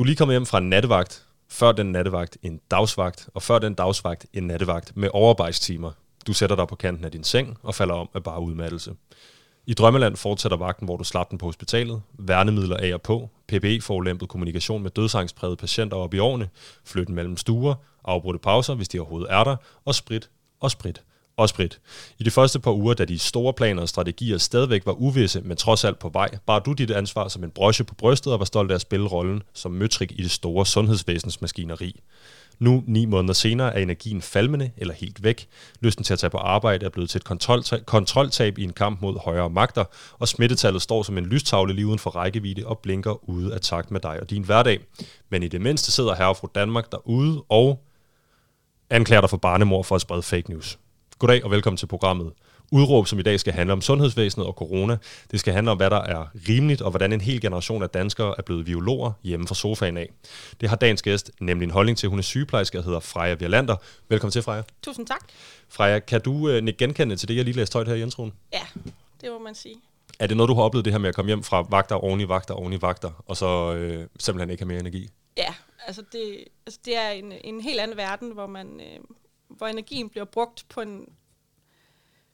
Du er lige kommet hjem fra en nattevagt, før den nattevagt en dagsvagt, og før den dagsvagt en nattevagt med overarbejdstimer. Du sætter dig på kanten af din seng og falder om af bare udmattelse. I Drømmeland fortsætter vagten, hvor du slap den på hospitalet, værnemidler af og på, PPE forulæmpet kommunikation med dødsangstprægede patienter op i årene, flytten mellem stuer, afbrudte pauser, hvis de overhovedet er der, og sprit og sprit og sprit. I de første par uger, da de store planer og strategier stadigvæk var uvisse, men trods alt på vej, bar du dit ansvar som en brosje på brystet og var stolt af at spille rollen som møtrik i det store sundhedsvæsens maskineri. Nu, ni måneder senere, er energien falmende eller helt væk. Lysten til at tage på arbejde er blevet til et kontroltab, kontroltab i en kamp mod højere magter, og smittetallet står som en lystavle lige uden for rækkevidde og blinker ude af takt med dig og din hverdag. Men i det mindste sidder herre fra Danmark derude og anklager dig for barnemor for at sprede fake news. Goddag og velkommen til programmet Udråb, som i dag skal handle om sundhedsvæsenet og corona. Det skal handle om, hvad der er rimeligt, og hvordan en hel generation af danskere er blevet biologer hjemme fra sofaen af. Det har dagens gæst nemlig en holdning til. Hun er sygeplejerske og hedder Freja Virlander. Velkommen til, Freja. Tusind tak. Freja, kan du øh, genkende til det, jeg lige læste højt her i introen? Ja, det må man sige. Er det noget, du har oplevet det her med at komme hjem fra vagter oven i vagter oven i vagter, og så øh, simpelthen ikke have mere energi? Ja, altså det, altså det er en, en helt anden verden, hvor man... Øh, hvor energien bliver brugt på en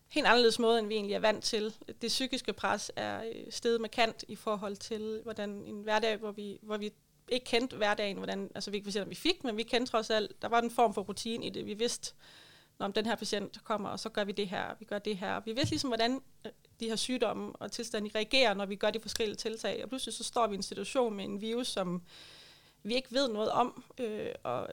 helt anderledes måde, end vi egentlig er vant til. Det psykiske pres er øh, steget markant i forhold til, hvordan en hverdag, hvor vi, hvor vi ikke kendte hverdagen, hvordan, altså vi ikke vidste, vi fik, men vi kendte trods alt, der var en form for rutine i det. Vi vidste, når den her patient kommer, og så gør vi det her, vi gør det her. Vi vidste ligesom, hvordan øh, de her sygdomme og tilstande reagerer, når vi gør de forskellige tiltag. Og pludselig så står vi i en situation med en virus, som vi ikke ved noget om, øh, og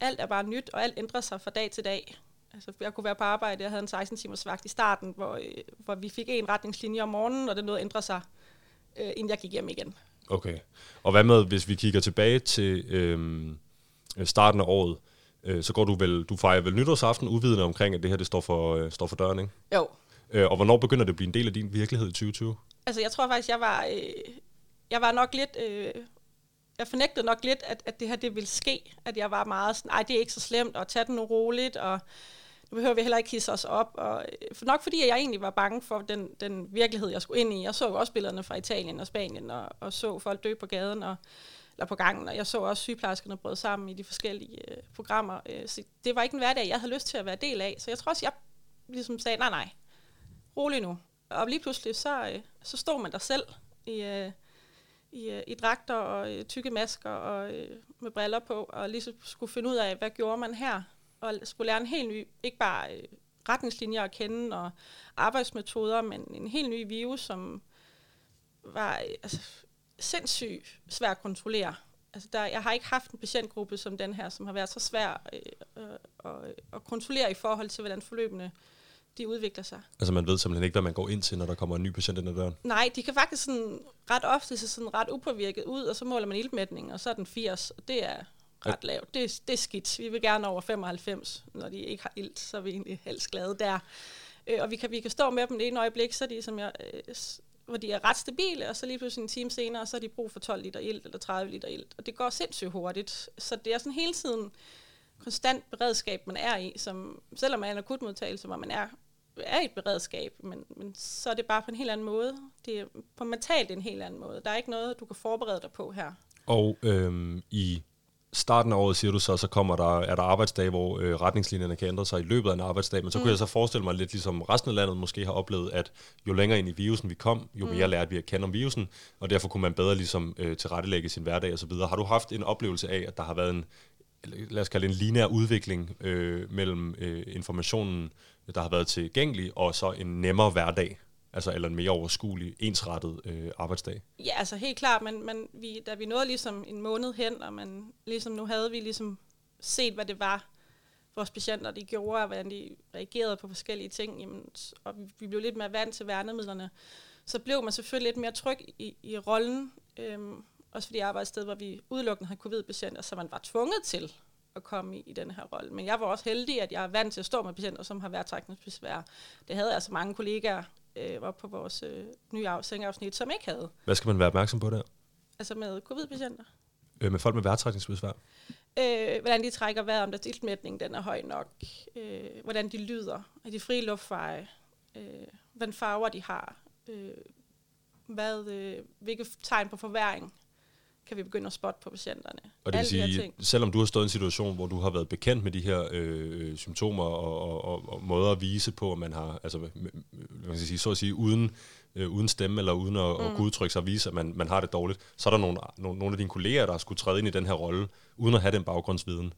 alt er bare nyt, og alt ændrer sig fra dag til dag. Altså, jeg kunne være på arbejde, jeg havde en 16 timers vagt i starten, hvor, øh, hvor vi fik en retningslinje om morgenen, og det nåede at ændre sig, øh, inden jeg gik hjem igen. Okay. Og hvad med, hvis vi kigger tilbage til øh, starten af året, øh, så går du vel, du fejrer vel nytårsaften uvidende omkring, at det her det står for, øh, står for døren, ikke? Jo. Øh, og hvornår begynder det at blive en del af din virkelighed i 2020? Altså, jeg tror faktisk, jeg var, øh, jeg var nok lidt... Øh, jeg fornægtede nok lidt, at, at det her det ville ske. At jeg var meget sådan, nej, det er ikke så slemt, og tage den nu roligt, og nu behøver vi heller ikke hisse os op. Og, øh, for nok fordi at jeg egentlig var bange for den, den virkelighed, jeg skulle ind i. Jeg så jo også billederne fra Italien og Spanien, og, og så folk dø på gaden, og, eller på gangen, og jeg så også sygeplejerskerne brød sammen i de forskellige øh, programmer. Øh, så det var ikke en hverdag, jeg havde lyst til at være del af. Så jeg tror også, jeg ligesom sagde, nej, nej, rolig nu. Og lige pludselig, så, øh, så stod man der selv i... Øh, i, øh, i dragter og øh, tykke masker og øh, med briller på, og lige så skulle finde ud af, hvad gjorde man her, og skulle lære en helt ny, ikke bare øh, retningslinjer at kende og arbejdsmetoder, men en helt ny virus, som var øh, altså, sindssygt svær at kontrollere. Altså der, jeg har ikke haft en patientgruppe som den her, som har været så svær øh, øh, at, at kontrollere i forhold til, hvordan forløbene øh, de udvikler sig. Altså man ved simpelthen ikke, hvad man går ind til, når der kommer en ny patient ind ad døren? Nej, de kan faktisk sådan ret ofte se sådan ret upåvirket ud, og så måler man iltmætning, og så er den 80, og det er ret lavt. Det, det er skidt. Vi vil gerne over 95, når de ikke har ilt, så er vi egentlig helst glade der. Øh, og vi kan, vi kan stå med dem det ene øjeblik, så de, som jeg, øh, hvor de er ret stabile, og så lige pludselig en time senere, så er de brug for 12 liter ilt eller 30 liter ilt. Og det går sindssygt hurtigt. Så det er sådan hele tiden konstant beredskab, man er i, som, selvom man er en akutmodtagelse, hvor man er er et beredskab, men, men så er det bare på en helt anden måde. Det er på mentalt en helt anden måde. Der er ikke noget, du kan forberede dig på her. Og øhm, i starten af året, siger du så, så kommer der, er der arbejdsdage, hvor øh, retningslinjerne kan ændre sig i løbet af en arbejdsdag, men så mm. kunne jeg så forestille mig lidt ligesom resten af landet måske har oplevet, at jo længere ind i virusen vi kom, jo mere mm. lærte vi at kende om virusen, og derfor kunne man bedre ligesom øh, tilrettelægge sin hverdag osv. Har du haft en oplevelse af, at der har været en, lad os kalde det en lineær udvikling øh, mellem øh, informationen, der har været tilgængelig, og så en nemmere hverdag, altså eller en mere overskuelig, ensrettet øh, arbejdsdag? Ja, altså helt klart, men, men vi, da vi nåede ligesom en måned hen, og man, ligesom nu havde vi ligesom set, hvad det var, vores patienter de gjorde, og hvordan de reagerede på forskellige ting, jamen, og vi blev lidt mere vant til værnemidlerne, så blev man selvfølgelig lidt mere tryg i, i rollen, øhm, også fordi arbejdssted, hvor vi udelukkende havde covid-patienter, så man var tvunget til at komme i, i den her rolle. Men jeg var også heldig, at jeg er vant til at stå med patienter, som har vejrtrækningsbesvær. Det havde altså mange kollegaer øh, var på vores øh, nye sengeafsnit, som ikke havde. Hvad skal man være opmærksom på der? Altså med covid-patienter. Øh, med folk med vejrtrækningsbesvær? Øh, hvordan de trækker vejret, om deres iltmætning den er høj nok, øh, hvordan de lyder, er de frie luftveje, øh, hvad farver de har, øh, hvad, øh, hvilke tegn på forværing kan vi begynde at spotte på patienterne. Og det vil sige, selvom du har stået i en situation, hvor du har været bekendt med de her øh, symptomer og, og, og, og måder at vise på, at man har, altså, man kan sige, så at sige, uden, øh, uden stemme eller uden at, mm. at udtrykke sig og vise, at man, man har det dårligt, så er der nogle, nogle, nogle af dine kolleger, der skulle træde ind i den her rolle, uden at have den baggrundsviden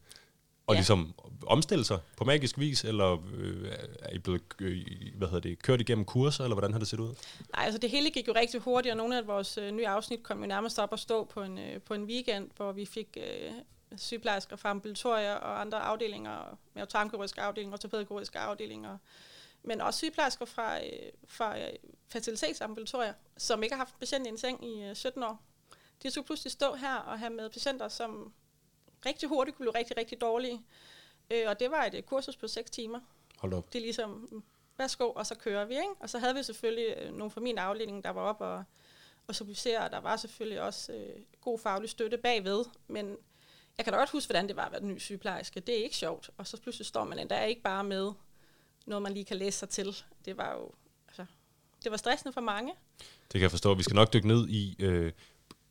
og ja. ligesom omstille sig på magisk vis, eller øh, er I blevet øh, hvad hedder det, kørt igennem kurser, eller hvordan har det set ud? Nej, altså det hele gik jo rigtig hurtigt, og nogle af vores øh, nye afsnit kom jo nærmest op og stå på en, øh, på en weekend, hvor vi fik øh, sygeplejersker fra ambulatorier og andre afdelinger, med tarmkirurgiske afdelinger, ortopædkirurgiske afdelinger, men også sygeplejersker fra, øh, fra øh, fertilitetsambulatorier, som ikke har haft en patient i en seng i øh, 17 år. De skulle pludselig stå her og have med patienter, som rigtig hurtigt kunne blive rigtig, rigtig dårlige. Øh, og det var et kursus på 6 timer. Hold op. Det er ligesom, værsgo, og så kører vi. Ikke? Og så havde vi selvfølgelig øh, nogle fra min afdeling, der var op og, og supervisere, og der var selvfølgelig også øh, god faglig støtte bagved. Men jeg kan da godt huske, hvordan det var at være den nye sygeplejerske. Det er ikke sjovt. Og så pludselig står man endda ikke bare med noget, man lige kan læse sig til. Det var jo, altså, det var stressende for mange. Det kan jeg forstå. Vi skal nok dykke ned i, øh,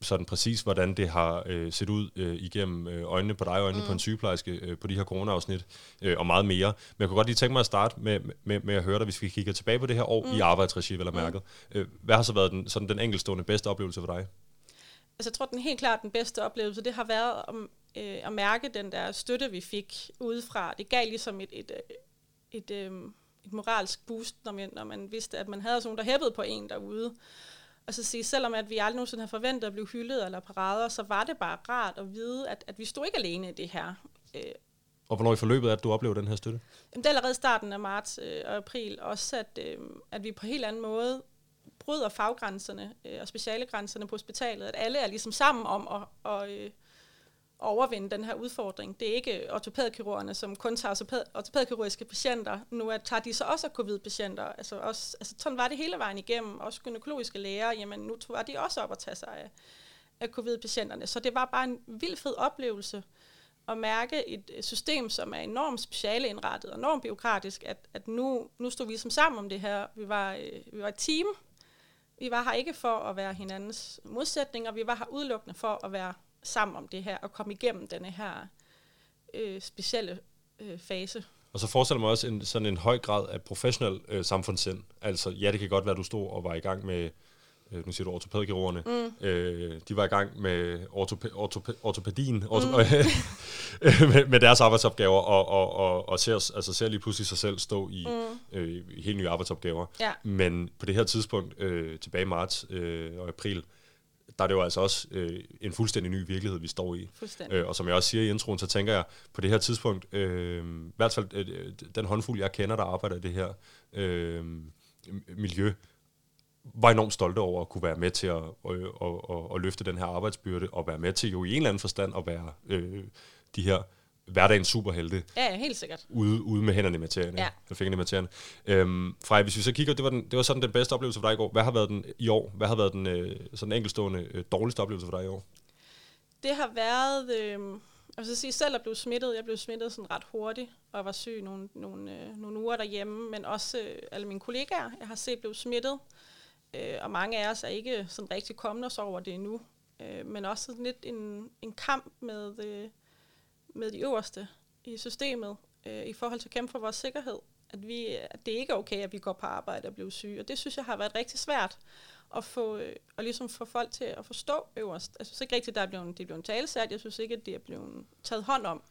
sådan præcis, hvordan det har øh, set ud øh, igennem øh, øjnene på dig, øjnene mm. på en sygeplejerske øh, på de her corona-afsnit, øh, og meget mere. Men jeg kunne godt lige tænke mig at starte med, med, med at høre dig, hvis vi kigger tilbage på det her år mm. i arbejdsregi, vel mærket. Mm. Øh, hvad har så været den, sådan den enkeltstående bedste oplevelse for dig? Altså, jeg tror, den helt klart den bedste oplevelse, det har været om, øh, at mærke den der støtte, vi fik udefra. Det gav ligesom et, et, et, et, øh, et moralsk boost, når man, når man vidste, at man havde sådan nogen, der hæppede på en derude. Og så sige, selvom at vi aldrig nogensinde har forventet at blive hyldet eller parader, så var det bare rart at vide, at, at vi stod ikke alene i det her. Øh, og hvornår i forløbet er at du oplever den her støtte? Jamen, det er allerede starten af marts øh, og april. Også at, øh, at vi på en helt anden måde bryder faggrænserne øh, og specialegrænserne på hospitalet. At alle er ligesom sammen om at, og, øh, overvinde den her udfordring. Det er ikke ortopædkirurgerne, som kun tager ortopædkirurgiske patienter. Nu er, tager de så også covid-patienter. Altså, også, altså sådan var det hele vejen igennem. Også gynækologiske læger, jamen nu var de også op at tage sig af, af covid-patienterne. Så det var bare en vild fed oplevelse at mærke et system, som er enormt specialeindrettet og enormt biokratisk, at, at nu, nu stod vi som ligesom sammen om det her. Vi var, øh, vi var et team. Vi var her ikke for at være hinandens modsætninger, vi var her udelukkende for at være sammen om det her, og komme igennem denne her øh, specielle øh, fase. Og så forestiller mig også en, sådan en høj grad af professionel øh, samfundssind. Altså, ja, det kan godt være, at du stod og var i gang med, øh, nu siger du ortopædkirurgerne, mm. øh, de var i gang med ortopæ- ortopæ- ortopædien, ortopæ- mm. med, med deres arbejdsopgaver, og, og, og, og ser, altså ser lige pludselig sig selv stå i, mm. øh, helt nye arbejdsopgaver. Ja. Men på det her tidspunkt, øh, tilbage i marts øh, og april, der er det jo altså også øh, en fuldstændig ny virkelighed, vi står i. Øh, og som jeg også siger i introen, så tænker jeg på det her tidspunkt, øh, i hvert fald øh, den håndfuld, jeg kender, der arbejder i det her øh, miljø, var enormt stolte over at kunne være med til at, at, at, at, at løfte den her arbejdsbyrde, og være med til jo i en eller anden forstand at være øh, de her hverdagens superhelte. Ja, ja, helt sikkert. Ude, ude med hænderne i materien. Ja. Eller fingrene i materien. Øhm, Frej, hvis vi så kigger, det var, den, det var sådan den bedste oplevelse for dig i går. Hvad har været den i år? Hvad har været den øh, sådan enkelstående øh, dårligste oplevelse for dig i år? Det har været... Øh, jeg vil sige, selv at blive smittet. Jeg blev smittet sådan ret hurtigt, og var syg nogle, nogle, øh, nogle uger derhjemme, men også øh, alle mine kollegaer, jeg har set blev smittet. Øh, og mange af os er ikke sådan rigtig kommet os over det endnu. Øh, men også sådan lidt en, en kamp med... Øh, med de øverste i systemet øh, i forhold til at kæmpe for vores sikkerhed. At, vi, at det ikke er okay, at vi går på arbejde og bliver syge. Og det synes jeg har været rigtig svært at få, øh, og ligesom få folk til at forstå øverst. Jeg synes ikke rigtigt, at der er blevet, det er blevet talesat. Jeg synes ikke, at det er blevet taget hånd om,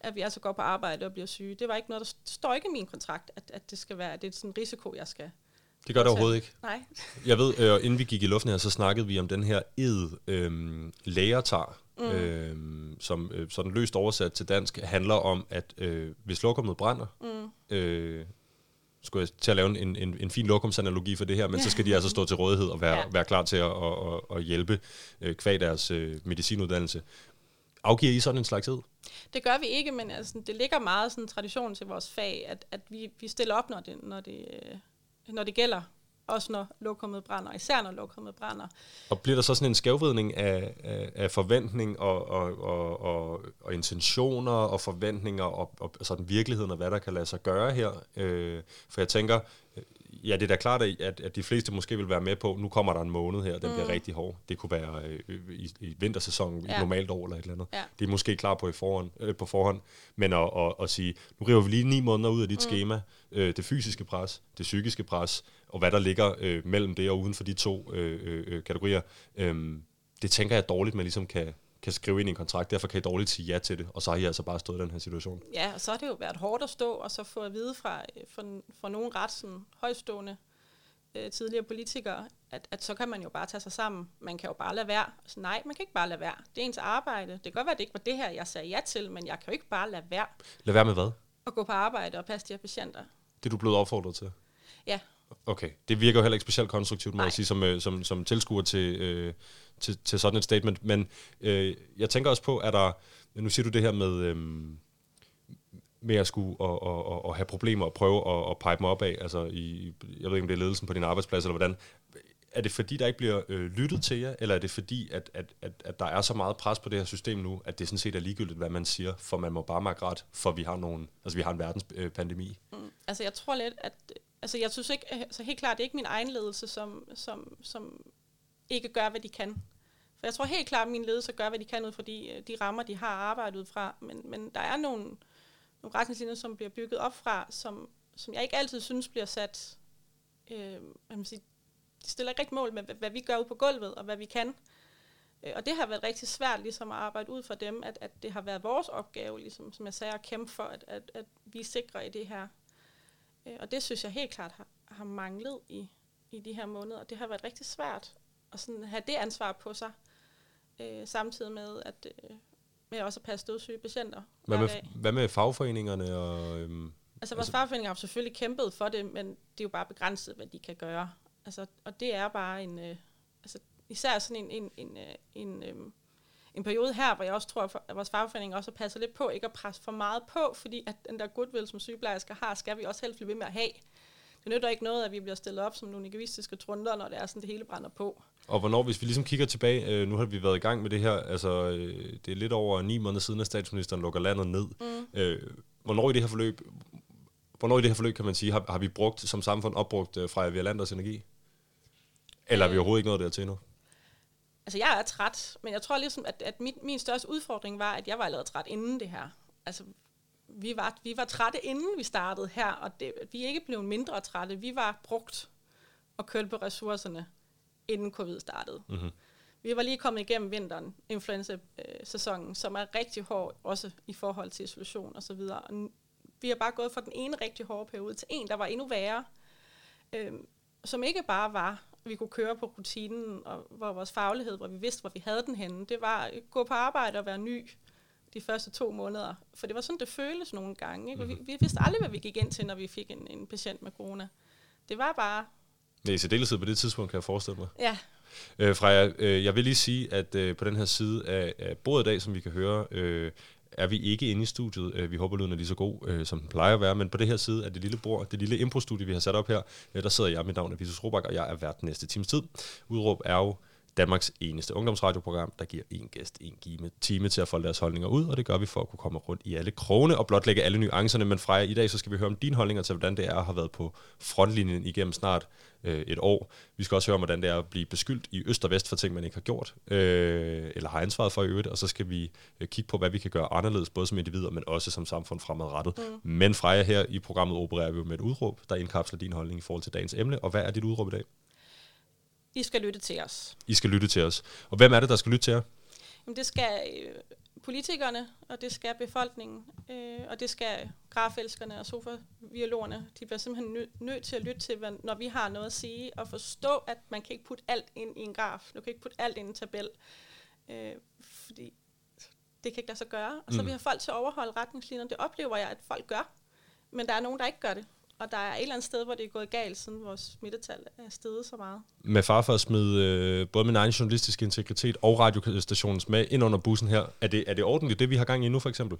at vi altså går på arbejde og bliver syge. Det var ikke noget, der står ikke i min kontrakt, at, at det skal være, at det er sådan en risiko, jeg skal, det gør det overhovedet ikke. Nej. Jeg ved, øh, inden vi gik i luften her, så snakkede vi om den her ed, øh, læger tager, mm. øh, som øh, sådan løst oversat til dansk handler om, at øh, hvis lokummet brænder, mm. øh, skulle jeg til at lave en, en, en fin lokumsanalogi for det her, men så skal de altså stå til rådighed og være, ja. være klar til at, at, at, at hjælpe øh, kvæg deres øh, medicinuddannelse. Afgiver I sådan en slags ed? Det gør vi ikke, men altså, det ligger meget sådan tradition til vores fag, at, at vi, vi stiller op, når det, når det, øh, når det gælder også når lokummet brænder, især når lokummet brænder. Og bliver der så sådan en skævvridning af, af, af forventning og, og, og, og, og intentioner og forventninger og, og sådan virkeligheden og hvad der kan lade sig gøre her? Øh, for jeg tænker, Ja, det er da klart, at, at de fleste måske vil være med på, nu kommer der en måned her, den mm. bliver rigtig hård. Det kunne være øh, i, i vintersæsonen, ja. i normalt år eller et eller andet. Ja. Det er måske klar på, i forhånd, øh, på forhånd. Men at, at, at sige, nu river vi lige ni måneder ud af dit mm. schema. Øh, det fysiske pres, det psykiske pres, og hvad der ligger øh, mellem det og uden for de to øh, øh, øh kategorier. Øh, det tænker jeg dårligt, man ligesom kan, kan skrive ind i en kontrakt, derfor kan I dårligt sige ja til det, og så har I altså bare stået i den her situation. Ja, og så har det jo været hårdt at stå, og så få at vide fra, fra, fra nogle ret sådan, højstående øh, tidligere politikere, at, at så kan man jo bare tage sig sammen. Man kan jo bare lade være. Så nej, man kan ikke bare lade være. Det er ens arbejde. Det kan godt være, at det ikke var det her, jeg sagde ja til, men jeg kan jo ikke bare lade være. Lade være med hvad? At gå på arbejde og passe de her patienter. Det er du blevet opfordret til? Ja. Okay, det virker jo heller ikke specielt konstruktivt, må Nej. jeg sige, som, øh, som, som tilskuer til, øh, til, til sådan et statement. Men øh, jeg tænker også på, at der, nu siger du det her med, øh, med at skulle og, og, og, og have problemer og prøve at, at pipe dem op af, altså i, jeg ved ikke, om det er ledelsen på din arbejdsplads eller hvordan. Er det fordi, der ikke bliver øh, lyttet til jer, eller er det fordi, at, at, at, at der er så meget pres på det her system nu, at det sådan set er ligegyldigt, hvad man siger, for man må bare mærke ret, for vi har, nogen, altså, vi har en verdenspandemi? Øh, mm. Altså jeg tror lidt, at altså jeg synes ikke, altså helt klart, det er ikke min egen ledelse, som, som, som ikke gør, hvad de kan. For jeg tror helt klart, at min ledelse gør, hvad de kan ud fra de, de rammer, de har arbejdet ud fra. Men, men der er nogle, nogle retningslinjer, som bliver bygget op fra, som, som jeg ikke altid synes bliver sat... Øh, man sige, de stiller ikke rigtig mål med, hvad, hvad vi gør ude på gulvet, og hvad vi kan. Øh, og det har været rigtig svært ligesom at arbejde ud for dem, at, at det har været vores opgave, ligesom, som jeg sagde, at kæmpe for, at, at, at vi sikrer i det her. Øh, og det synes jeg helt klart har, har manglet i, i de her måneder. Og det har været rigtig svært at sådan have det ansvar på sig, øh, samtidig med at øh, med også at passe dødssyge patienter. Hvad med, hvad med fagforeningerne? Og, øhm, altså vores altså, fagforeninger har selvfølgelig kæmpet for det, men det er jo bare begrænset, hvad de kan gøre. Altså, og det er bare en, øh, altså, især sådan en, en, en, øh, en, øh, en periode her, hvor jeg også tror, at vores fagforening også har passet lidt på, ikke at presse for meget på, fordi at den der goodwill, som sygeplejersker har, skal vi også helst blive ved med at have. Det nytter ikke noget, at vi bliver stillet op som nogle egoistiske trunder, når det er sådan, det hele brænder på. Og hvornår, hvis vi ligesom kigger tilbage, øh, nu har vi været i gang med det her, altså øh, det er lidt over ni måneder siden, at statsministeren lukker landet ned. Mm. Øh, hvornår i det her forløb, hvornår i det her forløb kan man sige, har, har vi brugt som samfund opbrugt øh, fra Vialanders energi? Eller er vi øh. overhovedet ikke noget dertil nu? Altså jeg er træt, men jeg tror ligesom, at, at min, min største udfordring var, at jeg var allerede træt inden det her. Altså vi var, vi var trætte inden vi startede her, og det, vi er ikke blevet mindre trætte. Vi var brugt og kørt på ressourcerne inden covid startede. Mm-hmm. Vi var lige kommet igennem vinteren, influenza-sæsonen, som er rigtig hård, også i forhold til isolation og så videre. Og vi har bare gået fra den ene rigtig hårde periode til en, der var endnu værre, øh, som ikke bare var, vi kunne køre på rutinen, og hvor vores faglighed, hvor vi vidste, hvor vi havde den henne, det var at gå på arbejde og være ny de første to måneder. For det var sådan, det føles nogle gange. Ikke? Mm-hmm. Vi, vi vidste aldrig, hvad vi gik ind til, når vi fik en, en patient med corona. Det var bare Ja, i særdeleshed på det tidspunkt, kan jeg forestille mig. Ja. Øh, Freja, øh, jeg vil lige sige, at øh, på den her side af, af bordet i dag, som vi kan høre, øh, er vi ikke inde i studiet. Øh, vi håber, lyden er lige så god, øh, som den plejer at være. Men på det her side af det lille bord, det lille impro-studie, vi har sat op her, øh, der sidder jeg. Mit navn er Vitus Robak, og jeg er vært næste times tid. Udråb er jo Danmarks eneste ungdomsradioprogram, der giver en gæst en time til at folde deres holdninger ud, og det gør vi for at kunne komme rundt i alle krone og blotlægge alle nuancerne. Men Freja, i dag så skal vi høre om dine holdninger til, hvordan det er at have været på frontlinjen igennem snart øh, et år. Vi skal også høre om, hvordan det er at blive beskyldt i øst og vest for ting, man ikke har gjort, øh, eller har ansvaret for i øvrigt, og så skal vi øh, kigge på, hvad vi kan gøre anderledes, både som individer, men også som samfund fremadrettet. Mm. Men Freja, her i programmet opererer vi jo med et udråb, der indkapsler din holdning i forhold til dagens emne, og hvad er dit udråb i dag? I skal lytte til os. I skal lytte til os. Og hvem er det, der skal lytte til jer? Jamen, det skal øh, politikerne, og det skal befolkningen, øh, og det skal grafelskerne og sofaviologerne. De bliver simpelthen nø- nødt til at lytte til, hvad, når vi har noget at sige, og forstå, at man kan ikke putte alt ind i en graf. Du kan ikke putte alt ind i en tabel, øh, fordi det kan ikke lade sig gøre. Og så mm. vi har folk til at overholde retningslinjerne. Det oplever jeg, at folk gør, men der er nogen, der ikke gør det. Og der er et eller andet sted, hvor det er gået galt, siden vores smittetal er steget så meget. Med far for at smide øh, både min egen journalistiske integritet og radiostationens med ind under bussen her, er det, er det ordentligt, det vi har gang i nu for eksempel?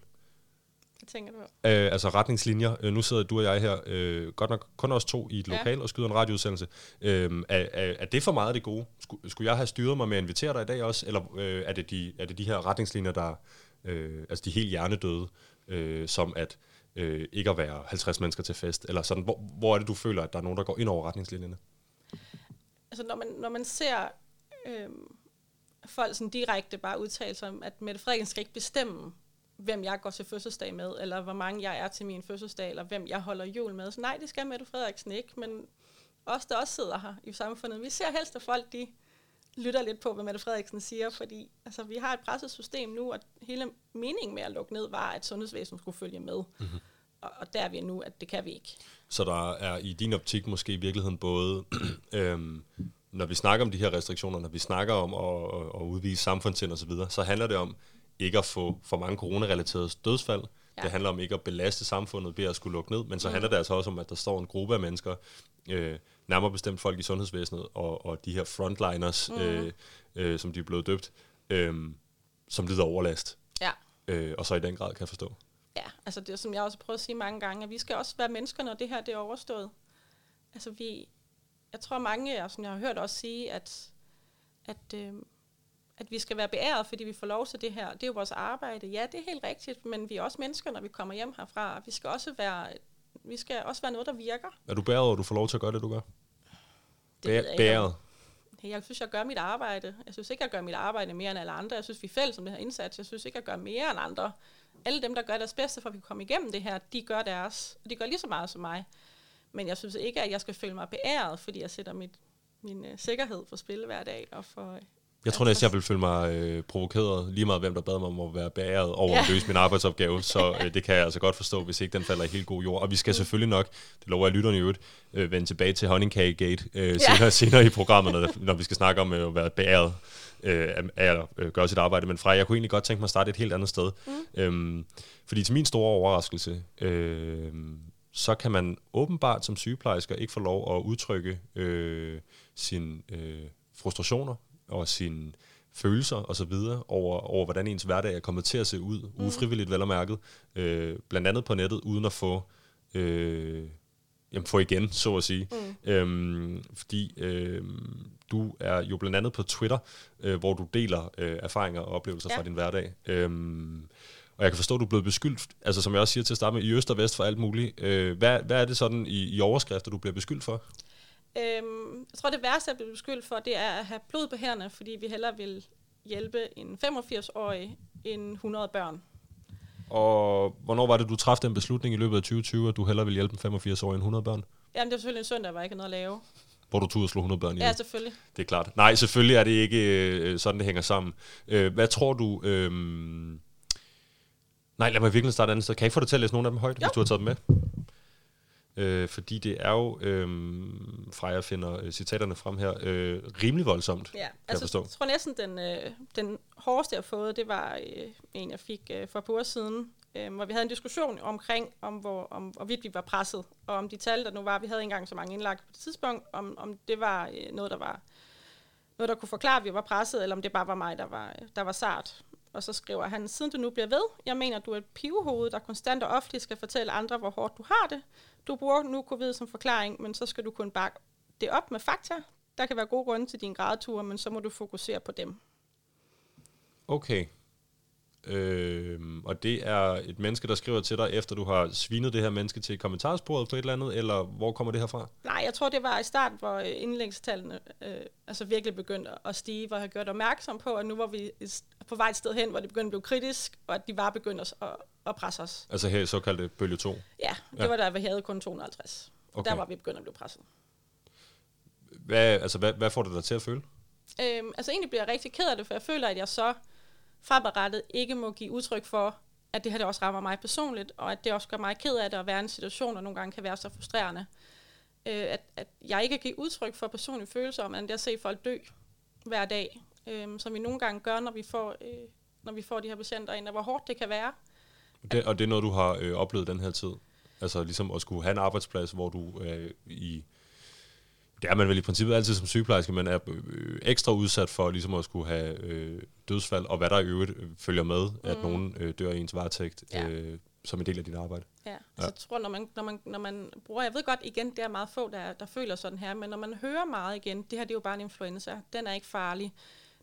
Hvad tænker du? Øh, altså retningslinjer. Øh, nu sidder du og jeg her, øh, godt nok kun os to i et lokal ja. og skyder en radioudsendelse. Øh, er, er, er det for meget det gode? Skulle, skulle jeg have styret mig med at invitere dig i dag også, eller øh, er, det de, er det de her retningslinjer, der øh, altså de helt hjernedøde, øh, som at øh, ikke at være 50 mennesker til fest? Eller sådan, hvor, hvor er det, du føler, at der er nogen, der går ind over retningslinjerne? Altså når man, når man ser øh, folk sådan direkte bare udtale sig om, at Mette Frederiksen skal ikke bestemme, hvem jeg går til fødselsdag med, eller hvor mange jeg er til min fødselsdag, eller hvem jeg holder jul med. Så nej, det skal Mette Frederiksen ikke, men os, der også sidder her i samfundet, vi ser helst, at folk de lytter lidt på, hvad Mette Frederiksen siger, fordi altså, vi har et pressesystem nu, og hele meningen med at lukke ned var, at sundhedsvæsenet skulle følge med. Mm-hmm. Og, og der er vi nu, at det kan vi ikke. Så der er i din optik måske i virkeligheden både, øhm, når vi snakker om de her restriktioner, når vi snakker om at, at udvise samfundssind osv., så, så handler det om ikke at få for mange coronarelaterede dødsfald. Ja. Det handler om ikke at belaste samfundet ved at skulle lukke ned, men så mm. handler det altså også om, at der står en gruppe af mennesker, øh, nærmere bestemt folk i sundhedsvæsenet, og, og de her frontliners, mm. øh, øh, som de er blevet døbt, øh, som lider overlast. Ja. Øh, og så i den grad kan jeg forstå. Ja, altså det som jeg også prøvet at sige mange gange, at vi skal også være mennesker, når det her det er overstået. Altså vi, jeg tror mange, som jeg har hørt også sige, at, at, øh, at vi skal være beæret, fordi vi får lov til det her. Det er jo vores arbejde. Ja, det er helt rigtigt, men vi er også mennesker, når vi kommer hjem herfra. Vi skal også være, vi skal også være noget, der virker. Er du bæret, og du får lov til at gøre det, du gør? Det bæret? Jeg synes, jeg gør mit arbejde. Jeg synes ikke, jeg gør mit arbejde mere end alle andre. Jeg synes, vi er fælles om det her indsats. Jeg synes ikke, jeg gør mere end andre. Alle dem, der gør deres bedste for, at vi kan komme igennem det her, de gør deres. Og de gør lige så meget som mig. Men jeg synes ikke, at jeg skal føle mig beæret, fordi jeg sætter mit, min uh, sikkerhed for spil hver dag. Og for, jeg tror næsten, jeg vil føle mig øh, provokeret, lige meget hvem der bad mig om at være bæret over ja. at løse min arbejdsopgave, så øh, det kan jeg altså godt forstå, hvis ikke den falder i helt god jord. Og vi skal selvfølgelig nok, det lover jeg lytterne i øvrigt, øh, vende tilbage til Honningkage-gate øh, ja. senere, senere i programmet, når, når vi skal snakke om øh, at være bæret øh, af at øh, gøre sit arbejde. Men fra jeg kunne egentlig godt tænke mig at starte et helt andet sted. Mm. Øhm, fordi til min store overraskelse, øh, så kan man åbenbart som sygeplejersker ikke få lov at udtrykke øh, sine øh, frustrationer og sine følelser og så videre over, over, hvordan ens hverdag er kommet til at se ud, mm. ufrivilligt vel og mærket, øh, blandt andet på nettet, uden at få, øh, jamen få igen, så at sige. Mm. Øhm, fordi øh, du er jo blandt andet på Twitter, øh, hvor du deler øh, erfaringer og oplevelser ja. fra din hverdag. Øhm, og jeg kan forstå, at du er blevet beskyldt, altså som jeg også siger til at starte med, i øst og vest for alt muligt. Øh, hvad, hvad er det sådan i, i overskrifter, du bliver beskyldt for? Øhm, jeg tror, det værste, jeg bliver beskyldt for, det er at have blod på hænderne, fordi vi hellere vil hjælpe en 85-årig end 100 børn. Og hvornår var det, du træffede den beslutning i løbet af 2020, at du hellere vil hjælpe en 85-årig end 100 børn? Jamen, det var selvfølgelig en søndag, hvor jeg ikke noget at lave. Hvor du og slå 100 børn ihjel? Ja, selvfølgelig. Det er klart. Nej, selvfølgelig er det ikke øh, sådan, det hænger sammen. Øh, hvad tror du... Øh, Nej, lad mig virkelig starte et andet sted. Kan jeg ikke få dig til at læse nogle af dem højt, jo. hvis du har taget dem med? Øh, fordi det er jo, øh, fra jeg finder øh, citaterne frem her, øh, rimelig voldsomt, ja, kan altså, jeg forstå. Jeg tror næsten, den, øh, den hårdeste, jeg har fået, det var øh, en, jeg fik øh, for på siden, øh, hvor vi havde en diskussion omkring, om, hvor, om hvorvidt vi var presset, og om de tal, der nu var, vi havde ikke engang så mange indlagt på det tidspunkt, om, om det var øh, noget, der var noget, der kunne forklare, at vi var presset, eller om det bare var mig, der var, der var sart. Og så skriver han, siden du nu bliver ved, jeg mener, du er et pivehoved, der konstant og ofte skal fortælle andre, hvor hårdt du har det. Du bruger nu covid som forklaring, men så skal du kun bakke det op med fakta. Der kan være gode grunde til din gradture, men så må du fokusere på dem. Okay. Øh, og det er et menneske, der skriver til dig, efter du har svinet det her menneske til kommentarsporet på et eller andet, eller hvor kommer det her fra? Nej, jeg tror, det var i starten, hvor indlæggstallene øh, altså virkelig begyndte at stige, hvor jeg har gjort opmærksom på, at nu var vi på vej et sted hen, hvor det begyndte at blive kritisk, og at de var begyndt at, at presse os. Altså her i såkaldte bølge 2? Ja, det ja. var der, vi havde kun 250. Okay. Der var vi begyndt at blive presset. Hvad, altså, hvad, hvad får det dig til at føle? Øhm, altså egentlig bliver jeg rigtig ked af det, for jeg føler, at jeg så fremadrettet ikke må give udtryk for, at det her det også rammer mig personligt, og at det også gør mig ked af det at være i en situation, der nogle gange kan være så frustrerende. Øh, at, at jeg ikke kan give udtryk for personlige følelser, om, at se folk dø hver dag, øh, som vi nogle gange gør, når vi får, øh, når vi får de her patienter ind, og hvor hårdt det kan være. Det, og det er noget, du har øh, oplevet den her tid? Altså ligesom at skulle have en arbejdsplads, hvor du øh, i det er man vel i princippet altid som sygeplejerske, man er øh, ekstra udsat for ligesom at skulle have øh, dødsfald, og hvad der i øvrigt øh, følger med, mm. at nogen øh, dør i ens varetægt ja. øh, som en del af dit arbejde. Ja, altså ja. jeg tror, når man, når, man, når man bruger, jeg ved godt igen, det er meget få, der, der føler sådan her, men når man hører meget igen, det her det er jo bare en influenza, den er ikke farlig,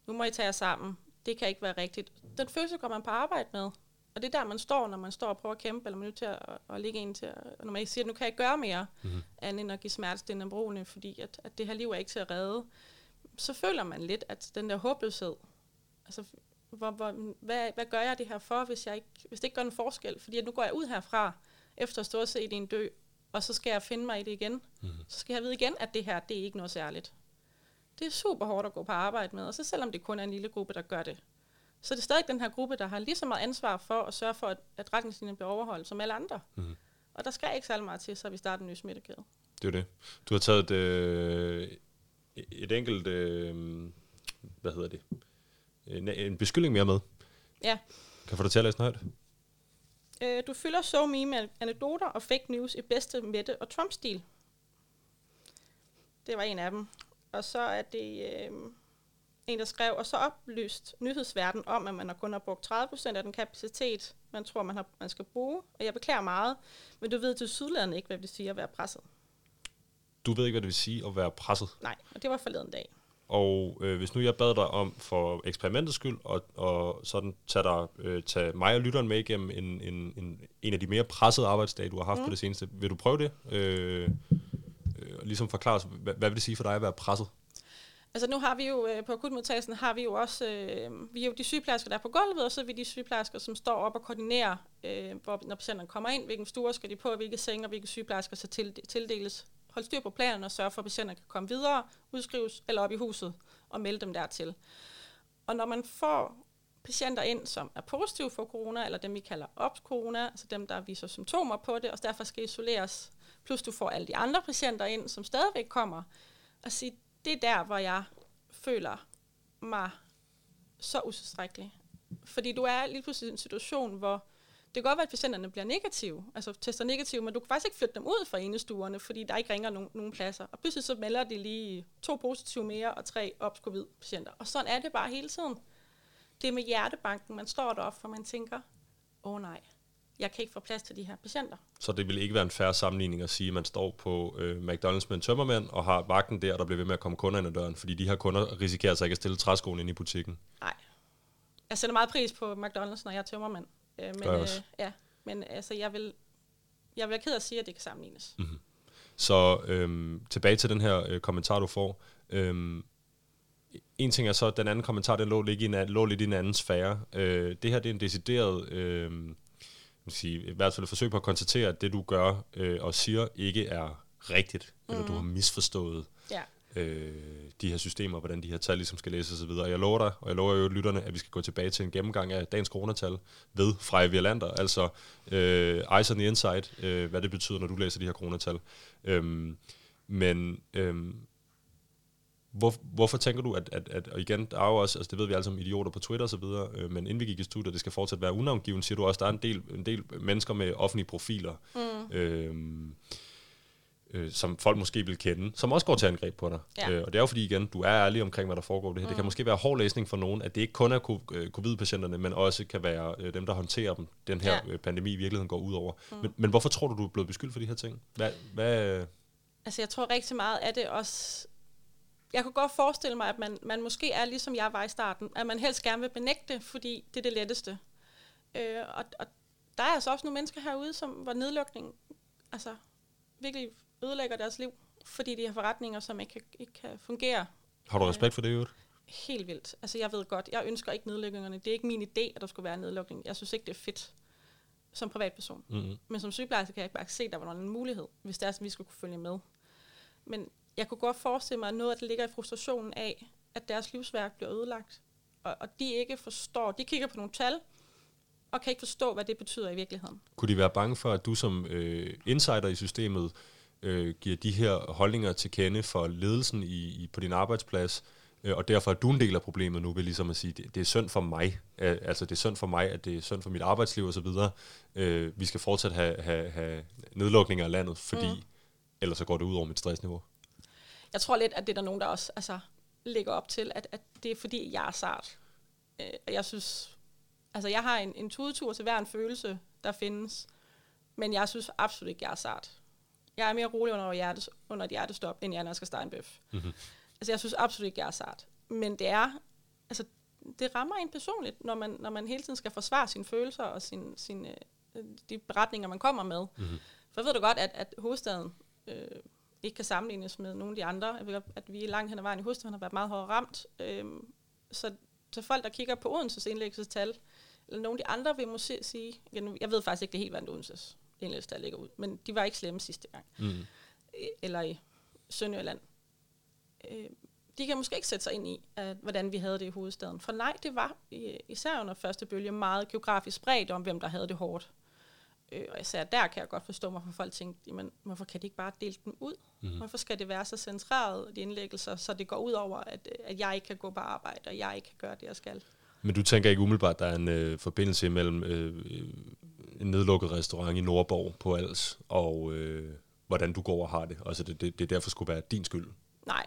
nu må I tage jer sammen, det kan ikke være rigtigt. Den følelse går man på arbejde med. Og det er der, man står, når man står og prøver at kæmpe, eller man er nødt til at, at ligge en til, at, når man siger, at nu kan jeg ikke gøre mere, mm-hmm. andet end at give smertestillende brugende, fordi at, at det her liv er ikke til at redde. Så føler man lidt, at den der håbløshed, altså hvor, hvor, hvad, hvad gør jeg det her for, hvis, jeg ikke, hvis det ikke gør en forskel? Fordi at nu går jeg ud herfra, efter at stå og se din dø, og så skal jeg finde mig i det igen. Mm. Så skal jeg vide igen, at det her, det er ikke noget særligt. Det er super hårdt at gå på arbejde med, og så selvom det kun er en lille gruppe, der gør det, så er det stadig den her gruppe, der har lige så meget ansvar for at sørge for, at, at retningslinjen bliver overholdt som alle andre. Mm. Og der skal ikke særlig meget til, så vi starter en ny smittekæde. Det er det. Du har taget et, øh, et enkelt, øh, hvad hedder det, en, en beskyldning mere med. Ja. Kan få dig til at læse den højt? Øh, du fylder så me med anekdoter og fake news i bedste Mette og Trump-stil. Det var en af dem. Og så er det øh, en, der skrev, og så oplyst nyhedsverden om, at man kun har brugt 30% af den kapacitet, man tror, man, har, man skal bruge. Og jeg beklager meget, men du ved til sydlandet ikke, hvad det vil sige at være presset. Du ved ikke, hvad det vil sige at være presset? Nej, og det var forleden dag. Og øh, hvis nu jeg bad dig om for eksperimentets skyld, og, og sådan tage, dig, øh, tage mig og lytteren med igennem en, en, en, en af de mere pressede arbejdsdage, du har haft mm. på det seneste, vil du prøve det? Øh, øh, ligesom forklare os, hvad, hvad vil det sige for dig at være presset? Altså nu har vi jo øh, på akutmodtagelsen har vi jo også, øh, vi er jo de sygeplejersker, der er på gulvet, og så er vi de sygeplejersker, som står op og koordinerer, øh, hvor, når patienterne kommer ind, hvilken stuer skal de på, hvilke senge og hvilke sygeplejersker så tildeles holde styr på planerne og sørge for, at patienter kan komme videre, udskrives eller op i huset og melde dem dertil. Og når man får patienter ind, som er positive for corona, eller dem vi kalder ops-corona, altså dem, der viser symptomer på det, og derfor skal isoleres, plus du får alle de andre patienter ind, som stadigvæk kommer, og sige, det er der, hvor jeg føler mig så utilstrækkelig. Fordi du er lige pludselig i en situation, hvor det kan godt være, at patienterne bliver negative, altså tester negative, men du kan faktisk ikke flytte dem ud fra enestuerne, fordi der ikke ringer nogen, nogen pladser. Og pludselig så melder de lige to positive mere og tre ops covid patienter. Og sådan er det bare hele tiden. Det er med hjertebanken, man står deroppe, for man tænker, åh oh, nej, jeg kan ikke få plads til de her patienter. Så det vil ikke være en færre sammenligning at sige, at man står på øh, McDonald's med en tømmermand og har vagten der, der bliver ved med at komme kunder ind ad døren, fordi de her kunder risikerer sig ikke at stille træskoen ind i butikken. Nej. Jeg sætter meget pris på McDonald's, når jeg er tømmermand. Øh, men, øh, ja, men altså, jeg vil, jeg vil være ked at sige, at det kan sammenlignes. Mm-hmm. Så øhm, tilbage til den her øh, kommentar, du får. Øhm, en ting er så, at den anden kommentar, den lå, lidt i en, lå lidt i en anden sfære. Øh, det her det er en decideret, øh, sige, i hvert fald et forsøg på at konstatere, at det du gør øh, og siger ikke er rigtigt, mm. eller du har misforstået. Ja øh, de her systemer, hvordan de her tal ligesom skal læses osv. Og jeg lover dig, og jeg lover jo lytterne, at vi skal gå tilbage til en gennemgang af dagens coronatal ved Freja Violander, altså øh, Eyes on the Inside, øh, hvad det betyder, når du læser de her coronatal. Øhm, men øhm, hvor, hvorfor tænker du, at, at, at, og igen, der er jo også, altså det ved vi alle sammen, idioter på Twitter og så videre, øh, men inden vi gik i studiet, det skal fortsat være unavngivet, siger du også, der er en del, en del mennesker med offentlige profiler, mm. øhm, øh, som folk måske vil kende, som også går til angreb på dig. Ja. Øh, og det er jo fordi, igen, du er ærlig omkring, hvad der foregår det her. Mm. Det kan mm. måske være hård læsning for nogen, at det ikke kun er øh, covid-patienterne, men også kan være øh, dem, der håndterer dem, den her ja. Øh, pandemi i virkeligheden går ud over. Mm. Men, men hvorfor tror du, du er blevet beskyldt for de her ting? Hvad, hvad Altså, jeg tror rigtig meget, at det også... Jeg kunne godt forestille mig, at man, man måske er ligesom jeg var i starten, at man helst gerne vil benægte, fordi det er det letteste. Øh, og, og der er altså også nogle mennesker herude, som var nedlukning, altså virkelig ødelægger deres liv, fordi de har forretninger, som ikke, ikke kan fungere. Har du respekt for det, Jørgen? Helt vildt. Altså, jeg ved godt, jeg ønsker ikke nedlukningerne. Det er ikke min idé, at der skulle være nedlukning. Jeg synes ikke, det er fedt som privatperson. Mm-hmm. Men som sygeplejerske kan jeg ikke bare se, at der var en mulighed, hvis det er, at vi skulle kunne følge med. Men jeg kunne godt forestille mig, noget det ligger i frustrationen af, at deres livsværk bliver ødelagt. Og, og de ikke forstår, de kigger på nogle tal, og kan ikke forstå, hvad det betyder i virkeligheden. Kunne de være bange for, at du som øh, insider i systemet øh, giver de her holdninger til kende for ledelsen i, i, på din arbejdsplads, øh, og derfor er du en del af problemet nu, vil ligesom at sige, det, det er synd for mig, øh, altså det er synd for mig, at det er synd for mit arbejdsliv osv., øh, vi skal fortsat have, have, have nedlukninger af landet, fordi mm. ellers så går det ud over mit stressniveau. Jeg tror lidt, at det er der nogen, der også altså, lægger op til, at, at det er fordi, jeg er sart. Øh, jeg synes, altså jeg har en, en tudetur til hver en følelse, der findes, men jeg synes absolut ikke, jeg er sart. Jeg er mere rolig under, hjertes, under et hjertestop, end jeg, når jeg skal stege en bøf. Mm-hmm. Altså, jeg synes absolut ikke, jeg er sart. Men det er, altså, det rammer en personligt, når man, når man hele tiden skal forsvare sine følelser og sin, sin, øh, de beretninger, man kommer med. Mm-hmm. For jeg ved du godt, at, at hovedstaden øh, ikke kan sammenlignes med nogle af de andre. Jeg ved, at vi langt hen ad vejen i hovedstaden har været meget hårdt ramt. Øh, så, så folk, der kigger på Odenses indlæggelsestal, eller nogle af de andre vil måske sige, jeg ved faktisk ikke det helt, hvad Odenses indlæggelsestal ligger ud, men de var ikke slemme sidste gang. Mm. Eller i Sønderjylland. Øh, de kan måske ikke sætte sig ind i, at, hvordan vi havde det i hovedstaden. For nej, det var især under første bølge meget geografisk spredt om, hvem der havde det hårdt. Øh, og især der kan jeg godt forstå, hvorfor folk tænkte, jamen, hvorfor kan de ikke bare dele dem ud? Mm. Hvorfor skal det være så centreret, de indlæggelser, så det går ud over, at, at jeg ikke kan gå på arbejde, og jeg ikke kan gøre det, jeg skal? Men du tænker ikke umiddelbart, at der er en øh, forbindelse mellem øh, en nedlukket restaurant i Nordborg på Als, og øh, hvordan du går og har det? Altså det, det, det derfor skulle være din skyld? Nej, Nej,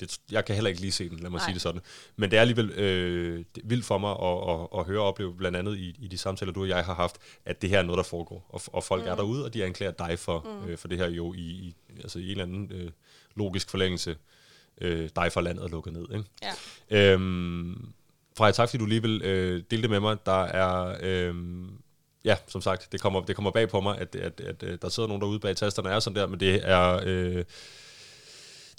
det, jeg kan heller ikke lige se den, lad mig Nej. sige det sådan. Men det er alligevel øh, det er vildt for mig at, at, at høre og opleve, blandt andet i, i de samtaler, du og jeg har haft, at det her er noget, der foregår. Og, og folk mm. er derude, og de anklager dig for, mm. øh, for det her jo i, i, altså i en eller anden øh, logisk forlængelse. Øh, dig for landet lukket ned. Ikke? Ja. Øhm, Freja, tak fordi du lige vil øh, dele det med mig. Der er... Øh, ja, som sagt, det kommer, det kommer bag på mig, at, at, at, at der sidder nogen derude bag tasterne er sådan der, men det er... Øh,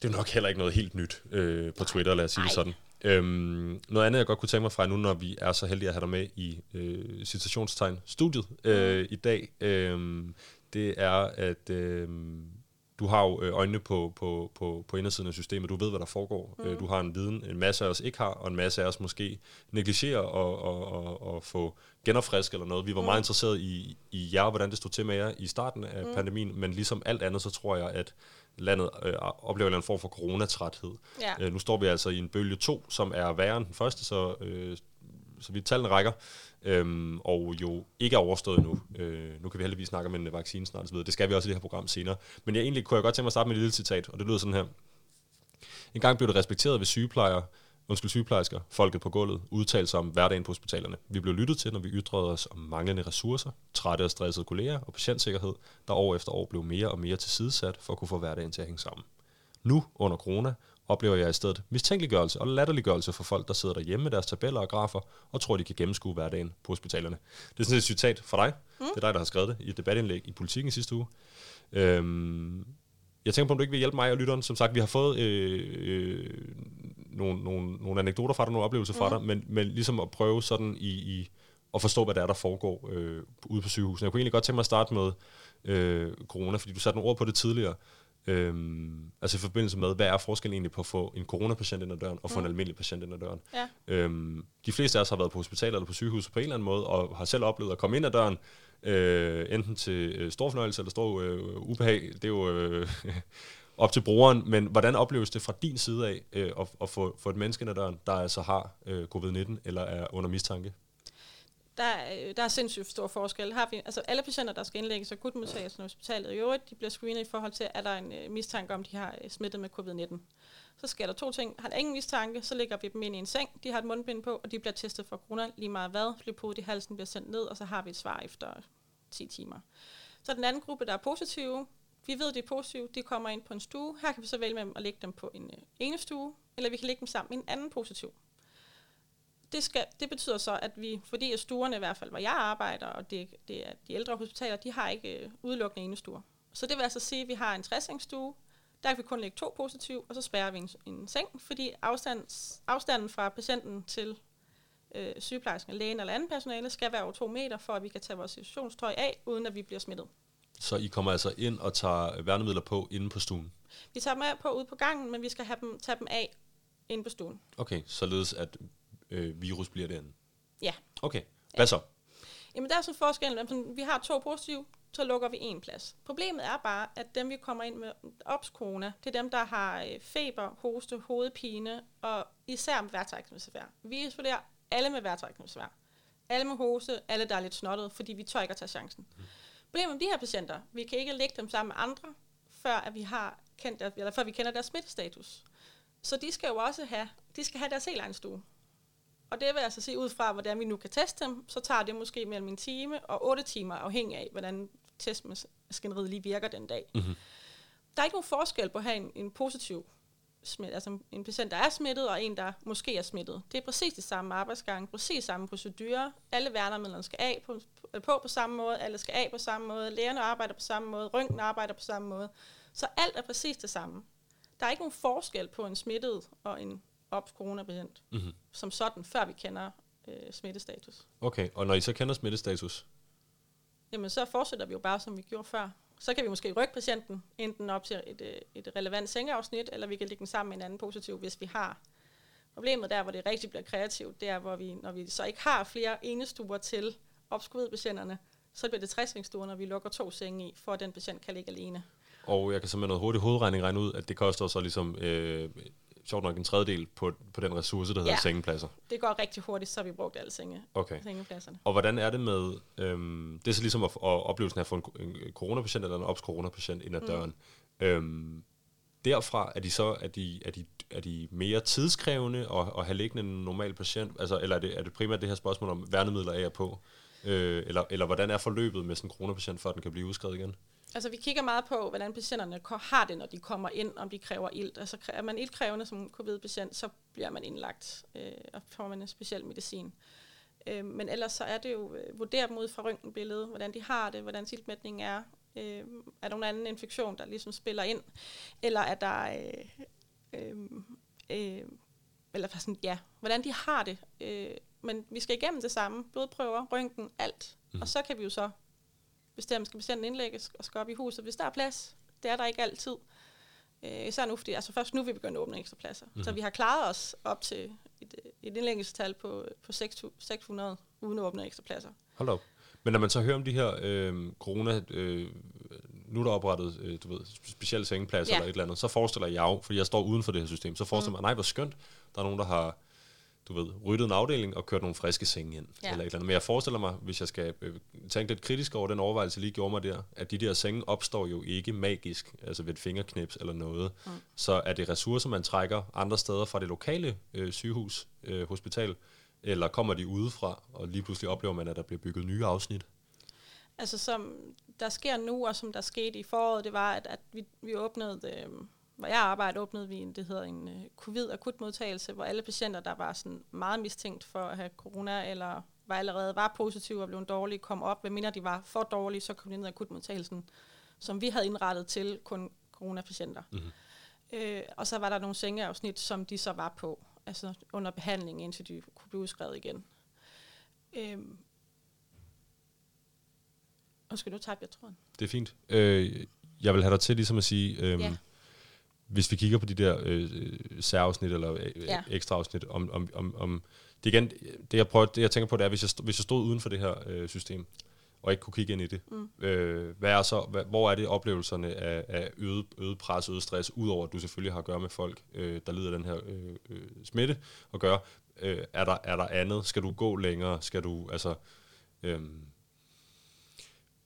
det er nok heller ikke noget helt nyt øh, på Twitter, lad os sige Ej. det sådan. Øhm, noget andet, jeg godt kunne tænke mig fra nu, når vi er så heldige at have dig med i øh, citationstegn studiet øh, mm. i dag, øh, det er, at øh, du har jo øh, øjnene på, på, på, på indersiden af systemet, du ved, hvad der foregår. Mm. Øh, du har en viden, en masse af os ikke har, og en masse af os måske negligerer og, og, og, og få genopfrisk eller noget. Vi var mm. meget interesseret i, i jer, hvordan det stod til med jer i starten af mm. pandemien, men ligesom alt andet, så tror jeg, at landet øh, oplever en form for coronatræthed. Ja. Øh, nu står vi altså i en bølge 2, som er værre end den første, så, øh, så vi tallene rækker, øh, og jo ikke er overstået nu. Øh, nu kan vi heldigvis snakke om en vaccine snart, så det skal vi også i det her program senere. Men jeg egentlig kunne jeg godt tænke mig at starte med et lille citat, og det lyder sådan her. En gang blev det respekteret ved sygeplejer, undskyld, sygeplejersker, folket på gulvet, udtalte sig om hverdagen på hospitalerne. Vi blev lyttet til, når vi ytrede os om manglende ressourcer, trætte og stressede kolleger og patientsikkerhed, der år efter år blev mere og mere tilsidesat for at kunne få hverdagen til at hænge sammen. Nu, under corona, oplever jeg i stedet mistænkeliggørelse og latterliggørelse for folk, der sidder derhjemme med deres tabeller og grafer og tror, de kan gennemskue hverdagen på hospitalerne. Det er sådan et citat fra dig. Mm. Det er dig, der har skrevet det i et debatindlæg i Politiken sidste uge. Øhm, jeg tænker på, om du ikke vil hjælpe mig og lytteren. Som sagt, vi har fået øh, øh, nogle, nogle, nogle anekdoter fra dig, nogle oplevelser fra mm. dig, men, men ligesom at prøve sådan i, i at forstå, hvad det er, der foregår øh, ude på sygehuset. Jeg kunne egentlig godt tænke mig at starte med øh, corona, fordi du satte nogle ord på det tidligere. Øhm, altså i forbindelse med, hvad er forskellen egentlig på at få en coronapatient ind ad døren, og få mm. en almindelig patient ind ad døren. Ja. Øhm, de fleste af os har været på hospital eller på sygehus på en eller anden måde, og har selv oplevet at komme ind ad døren, øh, enten til øh, stor fornøjelse eller stor øh, ubehag. Det er jo øh, op til brugeren, men hvordan opleves det fra din side af øh, at, at få, få et menneske ind ad døren, der altså har øh, covid-19 eller er under mistanke? Der, øh, der er sindssygt stor forskel. Har vi, altså alle patienter, der skal indlægges akutmodtagelsen i hospitalet i øvrigt, de bliver screenet i forhold til, er der en øh, mistanke om, de har øh, smittet med covid-19. Så sker der to ting. Har der ingen mistanke, så lægger vi dem ind i en seng, de har et mundbind på, og de bliver testet for corona lige meget hvad. Flypodet i halsen bliver sendt ned, og så har vi et svar efter 10 timer. Så den anden gruppe, der er positive, vi ved, det er positivt, de kommer ind på en stue. Her kan vi så vælge med at lægge dem på en øh, ene stue, eller vi kan lægge dem sammen i en anden positiv. Det, skal, det betyder så, at vi, fordi at stuerne i hvert fald, hvor jeg arbejder, og det, det er de ældre hospitaler, de har ikke øh, udelukkende ene stuer. Så det vil altså sige, at vi har en 60 stue, der kan vi kun lægge to positiv, og så spærrer vi en, en seng, fordi afstands, afstanden fra patienten til øh, sygeplejersken, lægen eller anden personale skal være over to meter, for at vi kan tage vores situationstrøj af, uden at vi bliver smittet. Så I kommer altså ind og tager værnemidler på inde på stuen? Vi tager dem af på ude på gangen, men vi skal have dem, tage dem af inde på stuen. Okay, således at øh, virus bliver derinde? Ja. Okay, hvad ja. så? Jamen der er sådan forskel. Vi har to positive, så lukker vi en plads. Problemet er bare, at dem vi kommer ind med ops corona, det er dem, der har øh, feber, hoste, hovedpine og især med vejrtrækningsbesvær. Vi isolerer alle med vejrtrækningsbesvær. Alle med hoste, alle der er lidt snottet, fordi vi tør ikke at tage chancen. Mm. Problemet med de her patienter, vi kan ikke lægge dem sammen med andre, før at vi har kendt, eller før vi kender deres smittestatus. Så de skal jo også have, de skal have deres helt egen stue. Og det vil altså sige, ud fra hvordan vi nu kan teste dem, så tager det måske mellem en time og otte timer, afhængig af, hvordan testmaskineriet lige virker den dag. Mm-hmm. Der er ikke nogen forskel på at have en, en positiv smidt, altså en patient, der er smittet, og en, der måske er smittet. Det er præcis det samme arbejdsgang, præcis samme procedure. Alle værnemidlerne skal af på, på på samme måde, alle skal af på samme måde, lægerne arbejder på samme måde, røntgen arbejder på samme måde. Så alt er præcis det samme. Der er ikke nogen forskel på en smittet og en ops coronapatient, mm-hmm. som sådan, før vi kender øh, smittestatus. Okay, og når I så kender smittestatus? Jamen, så fortsætter vi jo bare, som vi gjorde før. Så kan vi måske rykke patienten enten op til et, øh, et relevant sengeafsnit, eller vi kan lægge den sammen med en anden positiv, hvis vi har. Problemet der, hvor det rigtig bliver kreativt, det er, hvor vi, når vi så ikke har flere enestuer til opskudt-patienterne, så bliver det 60 når vi lukker to senge i, for at den patient kan ligge alene. Og jeg kan simpelthen noget hurtigt hovedregning regne ud, at det koster så ligesom øh, sjovt nok en tredjedel på, på den ressource, der hedder ja. sengepladser. det går rigtig hurtigt, så har vi brugt alle senge, okay. sengepladserne. Og hvordan er det med, øhm, det er så ligesom at, at oplevelsen af at få en, en coronapatient eller en ops coronapatient ind ad mm. døren. Øhm, derfra er de så er de, er de, er de mere tidskrævende at, at have liggende en normal patient? Altså, eller er det, er det primært det her spørgsmål om værnemidler af og på? Øh, eller, eller hvordan er forløbet med sådan en coronapatient, før den kan blive udskrevet igen? Altså, vi kigger meget på, hvordan patienterne har det, når de kommer ind, om de kræver ilt. Altså, er man iltkrævende som covid-patient, så bliver man indlagt øh, og får man en speciel medicin. Øh, men ellers så er det jo øh, vurdere dem ud fra røntgenbilledet, hvordan de har det, hvordan iltmætningen er. Øh, er der nogen anden infektion, der ligesom spiller ind? Eller er der... Øh, øh, øh, eller sådan, ja, hvordan de har det. Øh, men vi skal igennem det samme. Blodprøver, røntgen, alt. Mm. Og så kan vi jo så bestemme, skal patienten indlægges og skal op i huset, hvis der er plads. Det er der ikke altid. Øh, især nu, fordi altså først nu vil vi begynde at åbne ekstra pladser. Mm-hmm. Så vi har klaret os op til et, et indlæggelsestal på, på 600 uden at åbne ekstra pladser. Hold op. Men når man så hører om de her øh, corona, øh, nu er der oprettet øh, du ved, specielle sengepladser ja. eller et eller andet, så forestiller jeg jo, fordi jeg står uden for det her system, så forestiller mm. mig, nej, hvor skønt, der er nogen, der har du ved, ryddet en afdeling og kørt nogle friske senge ind. Ja. Eller et eller andet. Men jeg forestiller mig, hvis jeg skal øh, tænke lidt kritisk over den overvejelse, lige gjorde mig der, at de der senge opstår jo ikke magisk, altså ved et fingerknips eller noget. Mm. Så er det ressourcer, man trækker andre steder fra det lokale øh, sygehus, øh, hospital, eller kommer de udefra, og lige pludselig oplever man, at der bliver bygget nye afsnit? Altså som der sker nu, og som der skete i foråret, det var, at, at vi, vi åbnede... Øh, hvor jeg arbejder, åbnede vi en, det hedder en uh, covid-akutmodtagelse, hvor alle patienter, der var sådan meget mistænkt for at have corona, eller var allerede var positive og blev dårlige, kom op. Hvad mindre de var for dårlige, så kom de ned i akutmodtagelsen, som vi havde indrettet til kun coronapatienter. Mm-hmm. Øh, og så var der nogle sengeafsnit, som de så var på, altså under behandling, indtil de kunne blive udskrevet igen. Øh, og skal du tage jeg tror. Det er fint. Øh, jeg vil have dig til ligesom at sige, øh, ja hvis vi kigger på de der øh, særafsnit eller øh, ja. ekstra afsnit, om, om, om, om det igen, det jeg, prøver, det jeg tænker på, det er, hvis jeg, hvis jeg stod uden for det her øh, system, og ikke kunne kigge ind i det, mm. øh, hvad er så, hvad, hvor er det oplevelserne af, af øget, øget pres, øget stress, udover at du selvfølgelig har at gøre med folk, øh, der lider den her øh, øh, smitte, og gøre, øh, er, der, er der andet? Skal du gå længere? Skal du, altså, øh,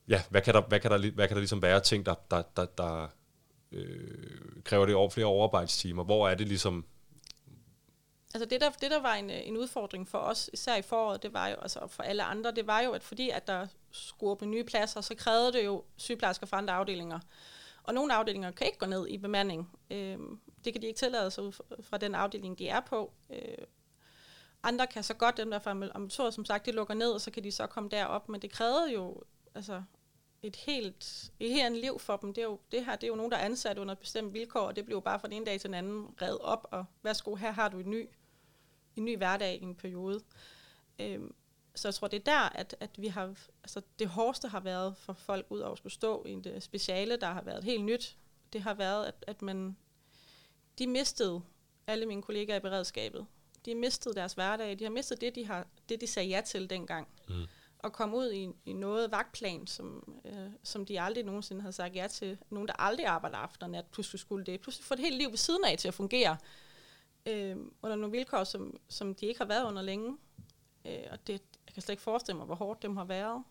ja, hvad kan, der, hvad, kan der, hvad kan der ligesom være ting, der, der, der, der øh, kræver det over flere overarbejdstimer? Hvor er det ligesom... Altså det der, det, der var en, øh, en udfordring for os, især i foråret, det var jo, altså for alle andre, det var jo, at fordi at der skulle åbne nye pladser, så krævede det jo sygeplejersker fra andre afdelinger. Og nogle afdelinger kan ikke gå ned i bemanding. Øh, det kan de ikke tillade sig ud fra den afdeling, de er på. Øh, andre kan så godt, dem der fra amatører, som sagt, de lukker ned, og så kan de så komme derop, men det krævede jo altså, et helt, et helt liv for dem. Det, er jo, det her det er jo nogen, der er ansat under bestemte vilkår, og det bliver jo bare fra den ene dag til den anden reddet op, og værsgo, her har du en ny, en ny hverdag i en periode. Øhm, så jeg tror, det er der, at, at vi har, altså det hårdeste har været for folk ud over at skulle stå i et øh, speciale, der har været helt nyt. Det har været, at, at man, de mistede alle mine kollegaer i beredskabet. De mistede deres hverdag. De har mistet det, de, har, det, de sagde ja til dengang. Mm at komme ud i, i noget vagtplan, som, øh, som de aldrig nogensinde havde sagt ja til. Nogen, der aldrig arbejder aften og nat, pludselig skulle det. Pludselig få et helt liv ved siden af til at fungere øh, under nogle vilkår, som, som de ikke har været under længe. Øh, og det, jeg kan slet ikke forestille mig, hvor hårdt dem har været.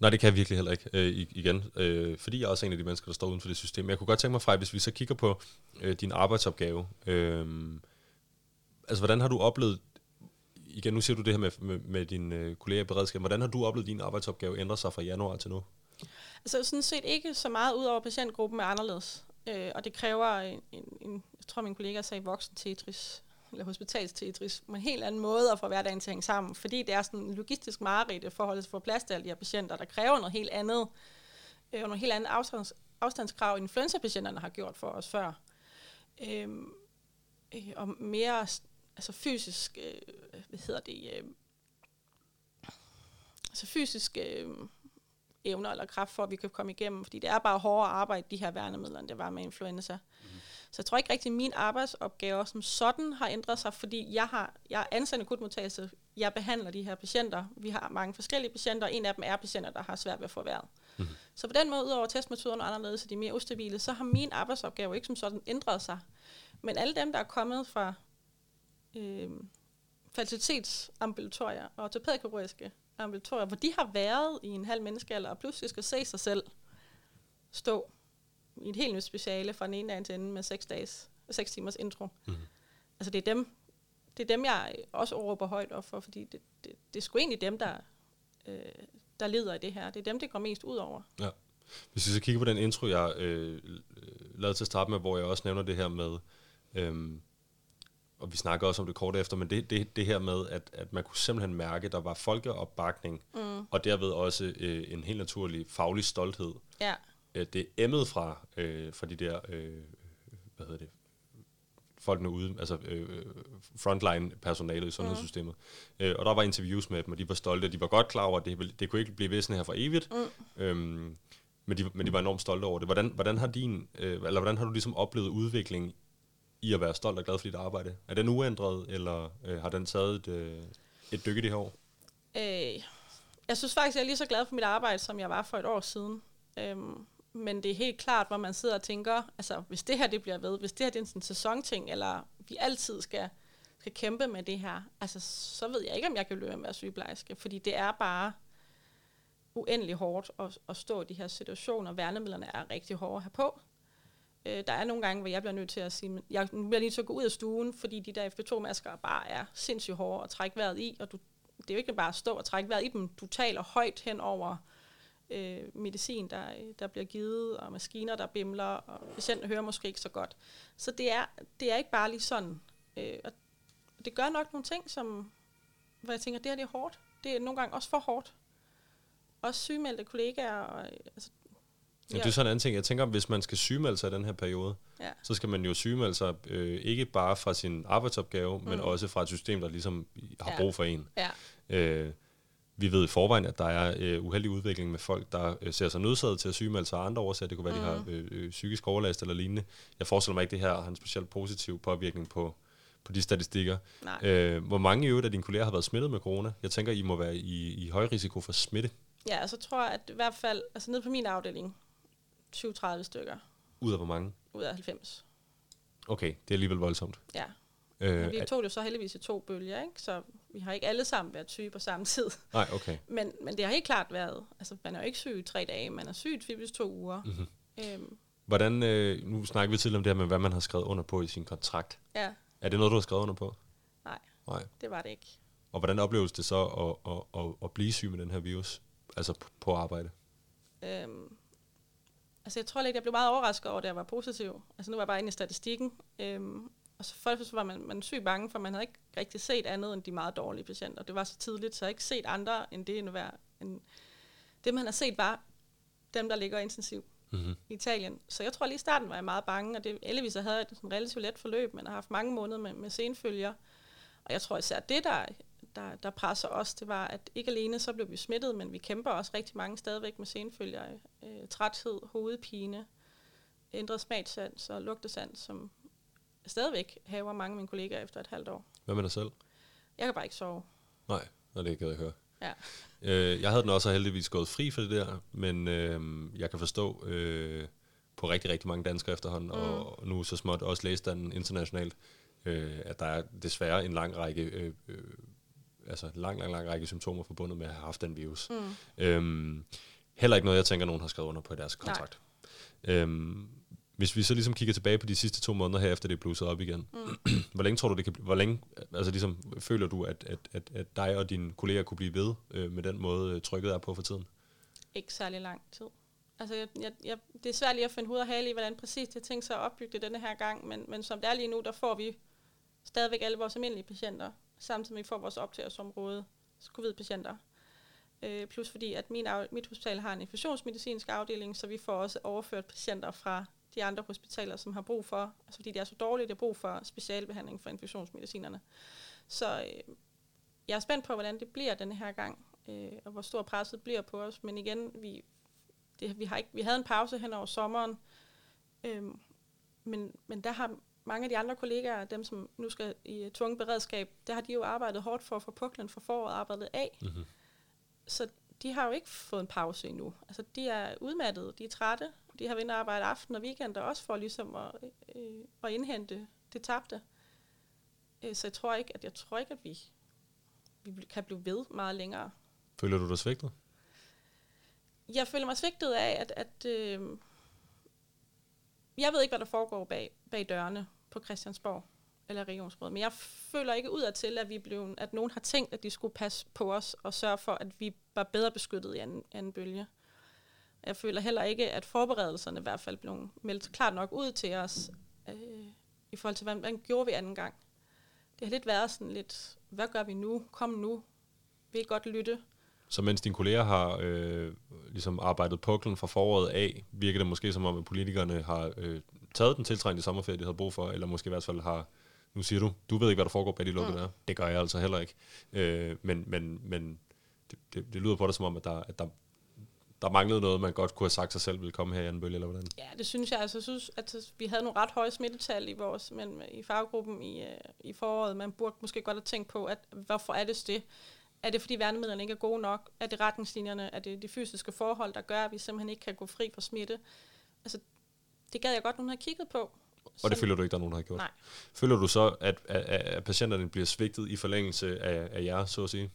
Nej, det kan jeg virkelig heller ikke, øh, igen. Øh, fordi jeg er også en af de mennesker, der står uden for det system. Men jeg kunne godt tænke mig fra, hvis vi så kigger på øh, din arbejdsopgave. Øh, altså, hvordan har du oplevet igen, nu siger du det her med, med, med dine øh, kolleger i beredskab. Hvordan har du oplevet din arbejdsopgave ændre sig fra januar til nu? Altså sådan set ikke så meget udover patientgruppen er anderledes. øh, og det kræver en, en, en, jeg tror min kollega sagde voksen Tetris, eller hospitalstetris, på en helt anden måde at få hverdagen til at hænge sammen, fordi det er sådan en logistisk mareridt i forhold til at få plads til alle de her patienter, der kræver noget helt andet, øh, og nogle helt andet afstands, afstandskrav, end influenza-patienterne har gjort for os før. Øhm, øh, og mere altså fysisk, øh, hvad hedder det, øh, altså fysisk øh, evner eller kraft for, at vi kan komme igennem, fordi det er bare hårdere arbejde, de her værnemidler, end det var med influenza. Mm. Så jeg tror ikke rigtig, at min arbejdsopgave som sådan har ændret sig, fordi jeg, har, jeg er ansat i akutmodtagelse, jeg behandler de her patienter. Vi har mange forskellige patienter, og en af dem er patienter, der har svært ved at få vejret. Mm. Så på den måde, udover testmetoderne og anderledes, så de er mere ustabile, så har min arbejdsopgave ikke som sådan ændret sig. Men alle dem, der er kommet fra øh, facilitetsambulatorier og ortopædkirurgiske ambulatorier, hvor de har været i en halv menneskealder, og pludselig skal se sig selv stå i et helt nyt speciale fra den ene dag til anden med seks, dages, seks timers intro. Mm. Altså det er dem, det er dem, jeg også råber højt op for, fordi det, det, det er sgu egentlig dem, der, øh, der lider i det her. Det er dem, det går mest ud over. Ja. Hvis vi så kigger på den intro, jeg øh, lavede til at starte med, hvor jeg også nævner det her med, øh, og vi snakker også om det kort efter, men det, det, det her med, at, at man kunne simpelthen mærke, at der var folkeopbakning, mm. og derved også øh, en helt naturlig faglig stolthed. Ja. Øh, det emmede fra, øh, fra de der, øh, hvad hedder det, folkene ude, altså øh, frontline personalet i sundhedssystemet. Mm. Øh, og der var interviews med dem, og de var stolte, og de var godt klar over, at det, det kunne ikke blive ved sådan her for evigt. Mm. Øhm, men, de, men de var enormt stolte over det. Hvordan, hvordan har din, øh, eller hvordan har du ligesom oplevet udvikling i at være stolt og glad for dit arbejde? Er den uændret, eller øh, har den taget et, øh, et dykke det her år? Øh, jeg synes faktisk, jeg er lige så glad for mit arbejde, som jeg var for et år siden. Øhm, men det er helt klart, hvor man sidder og tænker, altså hvis det her det bliver ved, hvis det her det er en sådan sæsonting, eller vi altid skal, skal kæmpe med det her, altså så ved jeg ikke, om jeg kan løbe med at være sygeplejerske, fordi det er bare uendelig hårdt at, at stå i de her situationer. Værnemidlerne er rigtig hårde at have på. Øh, der er nogle gange, hvor jeg bliver nødt til at sige, jeg bliver lige til at gå ud af stuen, fordi de der FP2-masker bare er sindssygt hårde at trække vejret i, og du, det er jo ikke bare at stå og trække vejret i dem, du taler højt hen over øh, medicin, der, der bliver givet, og maskiner, der bimler, og patienten hører måske ikke så godt. Så det er, det er ikke bare lige sådan. Øh, og det gør nok nogle ting, som, hvor jeg tænker, det her det er hårdt. Det er nogle gange også for hårdt. Også sygemeldte kollegaer, og, altså, Ja. Det er sådan en anden ting. Jeg tænker, hvis man skal sygemelde sig i den her periode, ja. så skal man jo sygemelde sig øh, ikke bare fra sin arbejdsopgave, mm. men også fra et system, der ligesom har ja. brug for en. Ja. Øh, vi ved i forvejen, at der er øh, uheldig udvikling med folk, der øh, ser sig nødsaget til at sygemelde sig af andre årsager. Det kunne være, mm. de har øh, øh, psykisk overlast eller lignende. Jeg forestiller mig ikke, det her har en specielt positiv påvirkning på, på de statistikker. Øh, hvor mange i øvrigt af dine kolleger har været smittet med corona? Jeg tænker, I må være i, i høj risiko for smitte. Ja, så altså tror jeg, at i hvert fald, altså ned på min afdeling, 20-30 stykker. Ud af hvor mange? Ud af 90. Okay, det er alligevel voldsomt. Ja. Øh, Men vi tog det så heldigvis i to bølger, ikke? så vi har ikke alle sammen været syge på samme tid. Nej, okay. Men, men det har helt klart været, altså man er jo ikke syg i tre dage, man er syg typisk to uger. Mm-hmm. Øhm. Hvordan, øh, nu snakker vi tidligere om det her med, hvad man har skrevet under på i sin kontrakt. Ja. Er det noget, du har skrevet under på? Nej, Nej. det var det ikke. Og hvordan opleves det så at, at, at, at blive syg med den her virus? Altså på, på arbejde? Øhm, Altså jeg tror lidt, jeg blev meget overrasket over, at jeg var positiv. Altså nu var jeg bare inde i statistikken. Øhm, og så først var man, man syg bange, for man havde ikke rigtig set andet end de meget dårlige patienter. Det var så tidligt, så jeg ikke set andre end det, end, være, end det man har set var dem, der ligger intensivt mm-hmm. i Italien. Så jeg tror lige i starten var jeg meget bange, og det heldigvis havde jeg et sådan relativt let forløb, men har haft mange måneder med, med senfølger. Og jeg tror især det, der, der, der presser os, det var, at ikke alene så blev vi smittet, men vi kæmper også rigtig mange stadigvæk med senfølger. Øh, træthed, hovedpine, ændret smagsans og lugtesans, som stadigvæk haver mange af mine kollegaer efter et halvt år. Hvad med dig selv? Jeg kan bare ikke sove. Nej, og det kan jeg høre. Ja. Øh, jeg havde den også heldigvis gået fri for det der, men øh, jeg kan forstå øh, på rigtig, rigtig mange danskere efterhånden, mm. og nu så småt også læst den internationalt, øh, at der er desværre en lang række øh, øh, altså lang, lang, lang række symptomer forbundet med at have haft den virus. Mm. Øhm, heller ikke noget, jeg tænker, nogen har skrevet under på i deres kontrakt. Øhm, hvis vi så ligesom kigger tilbage på de sidste to måneder her, efter det er blusset op igen, mm. hvor længe tror du, det kan hvor længe, altså ligesom, føler du, at, at, at, at dig og dine kolleger kunne blive ved øh, med den måde, øh, trykket er på for tiden? Ikke særlig lang tid. Altså, jeg, jeg, jeg, det er svært lige at finde hoved og hale i, hvordan præcis det tænkt sig at opbygge det denne her gang, men, men som det er lige nu, der får vi stadigvæk alle vores almindelige patienter, samtidig med at vi får vores optagsområde, covid-patienter. Øh, plus fordi, at min mit hospital har en infektionsmedicinsk afdeling, så vi får også overført patienter fra de andre hospitaler, som har brug for, altså fordi det er så dårligt, de har brug for specialbehandling for infektionsmedicinerne. Så øh, jeg er spændt på, hvordan det bliver denne her gang, øh, og hvor stor presset bliver på os. Men igen, vi, det, vi, har ikke, vi havde en pause hen over sommeren, øh, men, men der har mange af de andre kollegaer, dem som nu skal i tvunget beredskab, der har de jo arbejdet hårdt for at få puklen for foråret arbejdet af. Mm-hmm. Så de har jo ikke fået en pause endnu. Altså, de er udmattede, de er trætte, de har vinterarbejde aften og weekend, og også for ligesom at, øh, at indhente det tabte. Øh, så jeg tror ikke, at jeg tror ikke, at vi, vi kan blive ved meget længere. Føler du dig svigtet? Jeg føler mig svigtet af, at, at øh, jeg ved ikke, hvad der foregår bag, bag dørene på Christiansborg eller regionsrådet, men jeg føler ikke ud af til, at, vi blev, at nogen har tænkt, at de skulle passe på os og sørge for, at vi var bedre beskyttet i anden, anden bølge. Jeg føler heller ikke, at forberedelserne i hvert fald blev meldt klart nok ud til os, øh, i forhold til, hvad, hvad gjorde vi anden gang. Det har lidt været sådan lidt, hvad gør vi nu? Kom nu. Vi godt lytte. Så mens dine kolleger har øh, ligesom arbejdet puklen fra foråret af, virker det måske som om, at politikerne har øh, taget den tiltrængte sommerferie, de havde brug for, eller måske i hvert fald har, nu siger du, du ved ikke, hvad der foregår bag de lukkede mm. der. Det gør jeg altså heller ikke. Øh, men men, men det, det, det lyder på det som om, at der, at der, der manglede noget, man godt kunne have sagt sig selv ville komme her i anden bølge, eller hvordan? Ja, det synes jeg. Altså, jeg synes, at vi havde nogle ret høje smittetal i vores, men i faggruppen i, øh, i foråret. Man burde måske godt have tænkt på, at hvorfor er det det? Er det, fordi værnemidlerne ikke er gode nok? Er det retningslinjerne? Er det de fysiske forhold, der gør, at vi simpelthen ikke kan gå fri fra smitte? Altså, det gad jeg godt, nogen har kigget på. Og det føler du ikke, der er nogen, der har gjort? Nej. Føler du så, at, at, at patienterne bliver svigtet i forlængelse af, af jer, så at sige?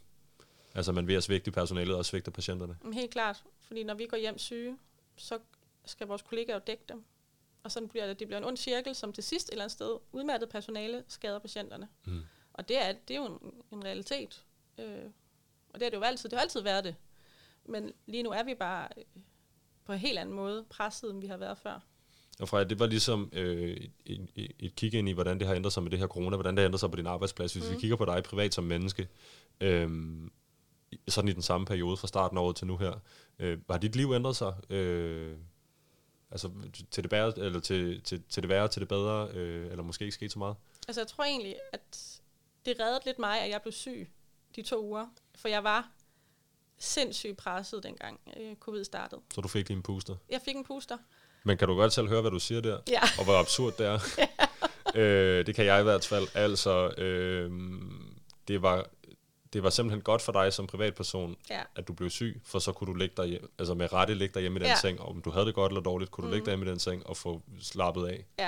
Altså man ved at svigte personalet og svigte patienterne? Helt klart, fordi når vi går hjem syge, så skal vores kollegaer jo dække dem. Og sådan bliver det, det bliver en ond cirkel, som til sidst et eller andet sted udmattet personale skader patienterne. Mm. Og det er, det er jo en, en realitet. Øh, og det er det jo altid. Det har altid været det. Men lige nu er vi bare øh, på en helt anden måde presset, end vi har været før. Og Freja, det var ligesom øh, et, et, et kig ind i, hvordan det har ændret sig med det her corona, hvordan det har ændret sig på din arbejdsplads. Hvis mm. vi kigger på dig privat som menneske, øh, sådan i den samme periode fra starten af året til nu her, øh, har dit liv ændret sig? Øh, altså til det, bedre, eller til, til, til det værre, til det bedre, øh, eller måske ikke sket så meget? Altså jeg tror egentlig, at det reddede lidt mig, at jeg blev syg de to uger. For jeg var sindssygt presset dengang øh, covid startede. Så du fik lige en puster? Jeg fik en puster. Men kan du godt selv høre, hvad du siger der? Ja. Og hvor absurd det er? ja. øh, det kan jeg i hvert fald. Altså, øh, det var det var simpelthen godt for dig som privatperson, ja. at du blev syg, for så kunne du ligge der hjem, altså med rette ligge der hjemme i den ja. seng, og om du havde det godt eller dårligt, kunne du mm. ligge der hjemme i den seng og få slappet af. Ja.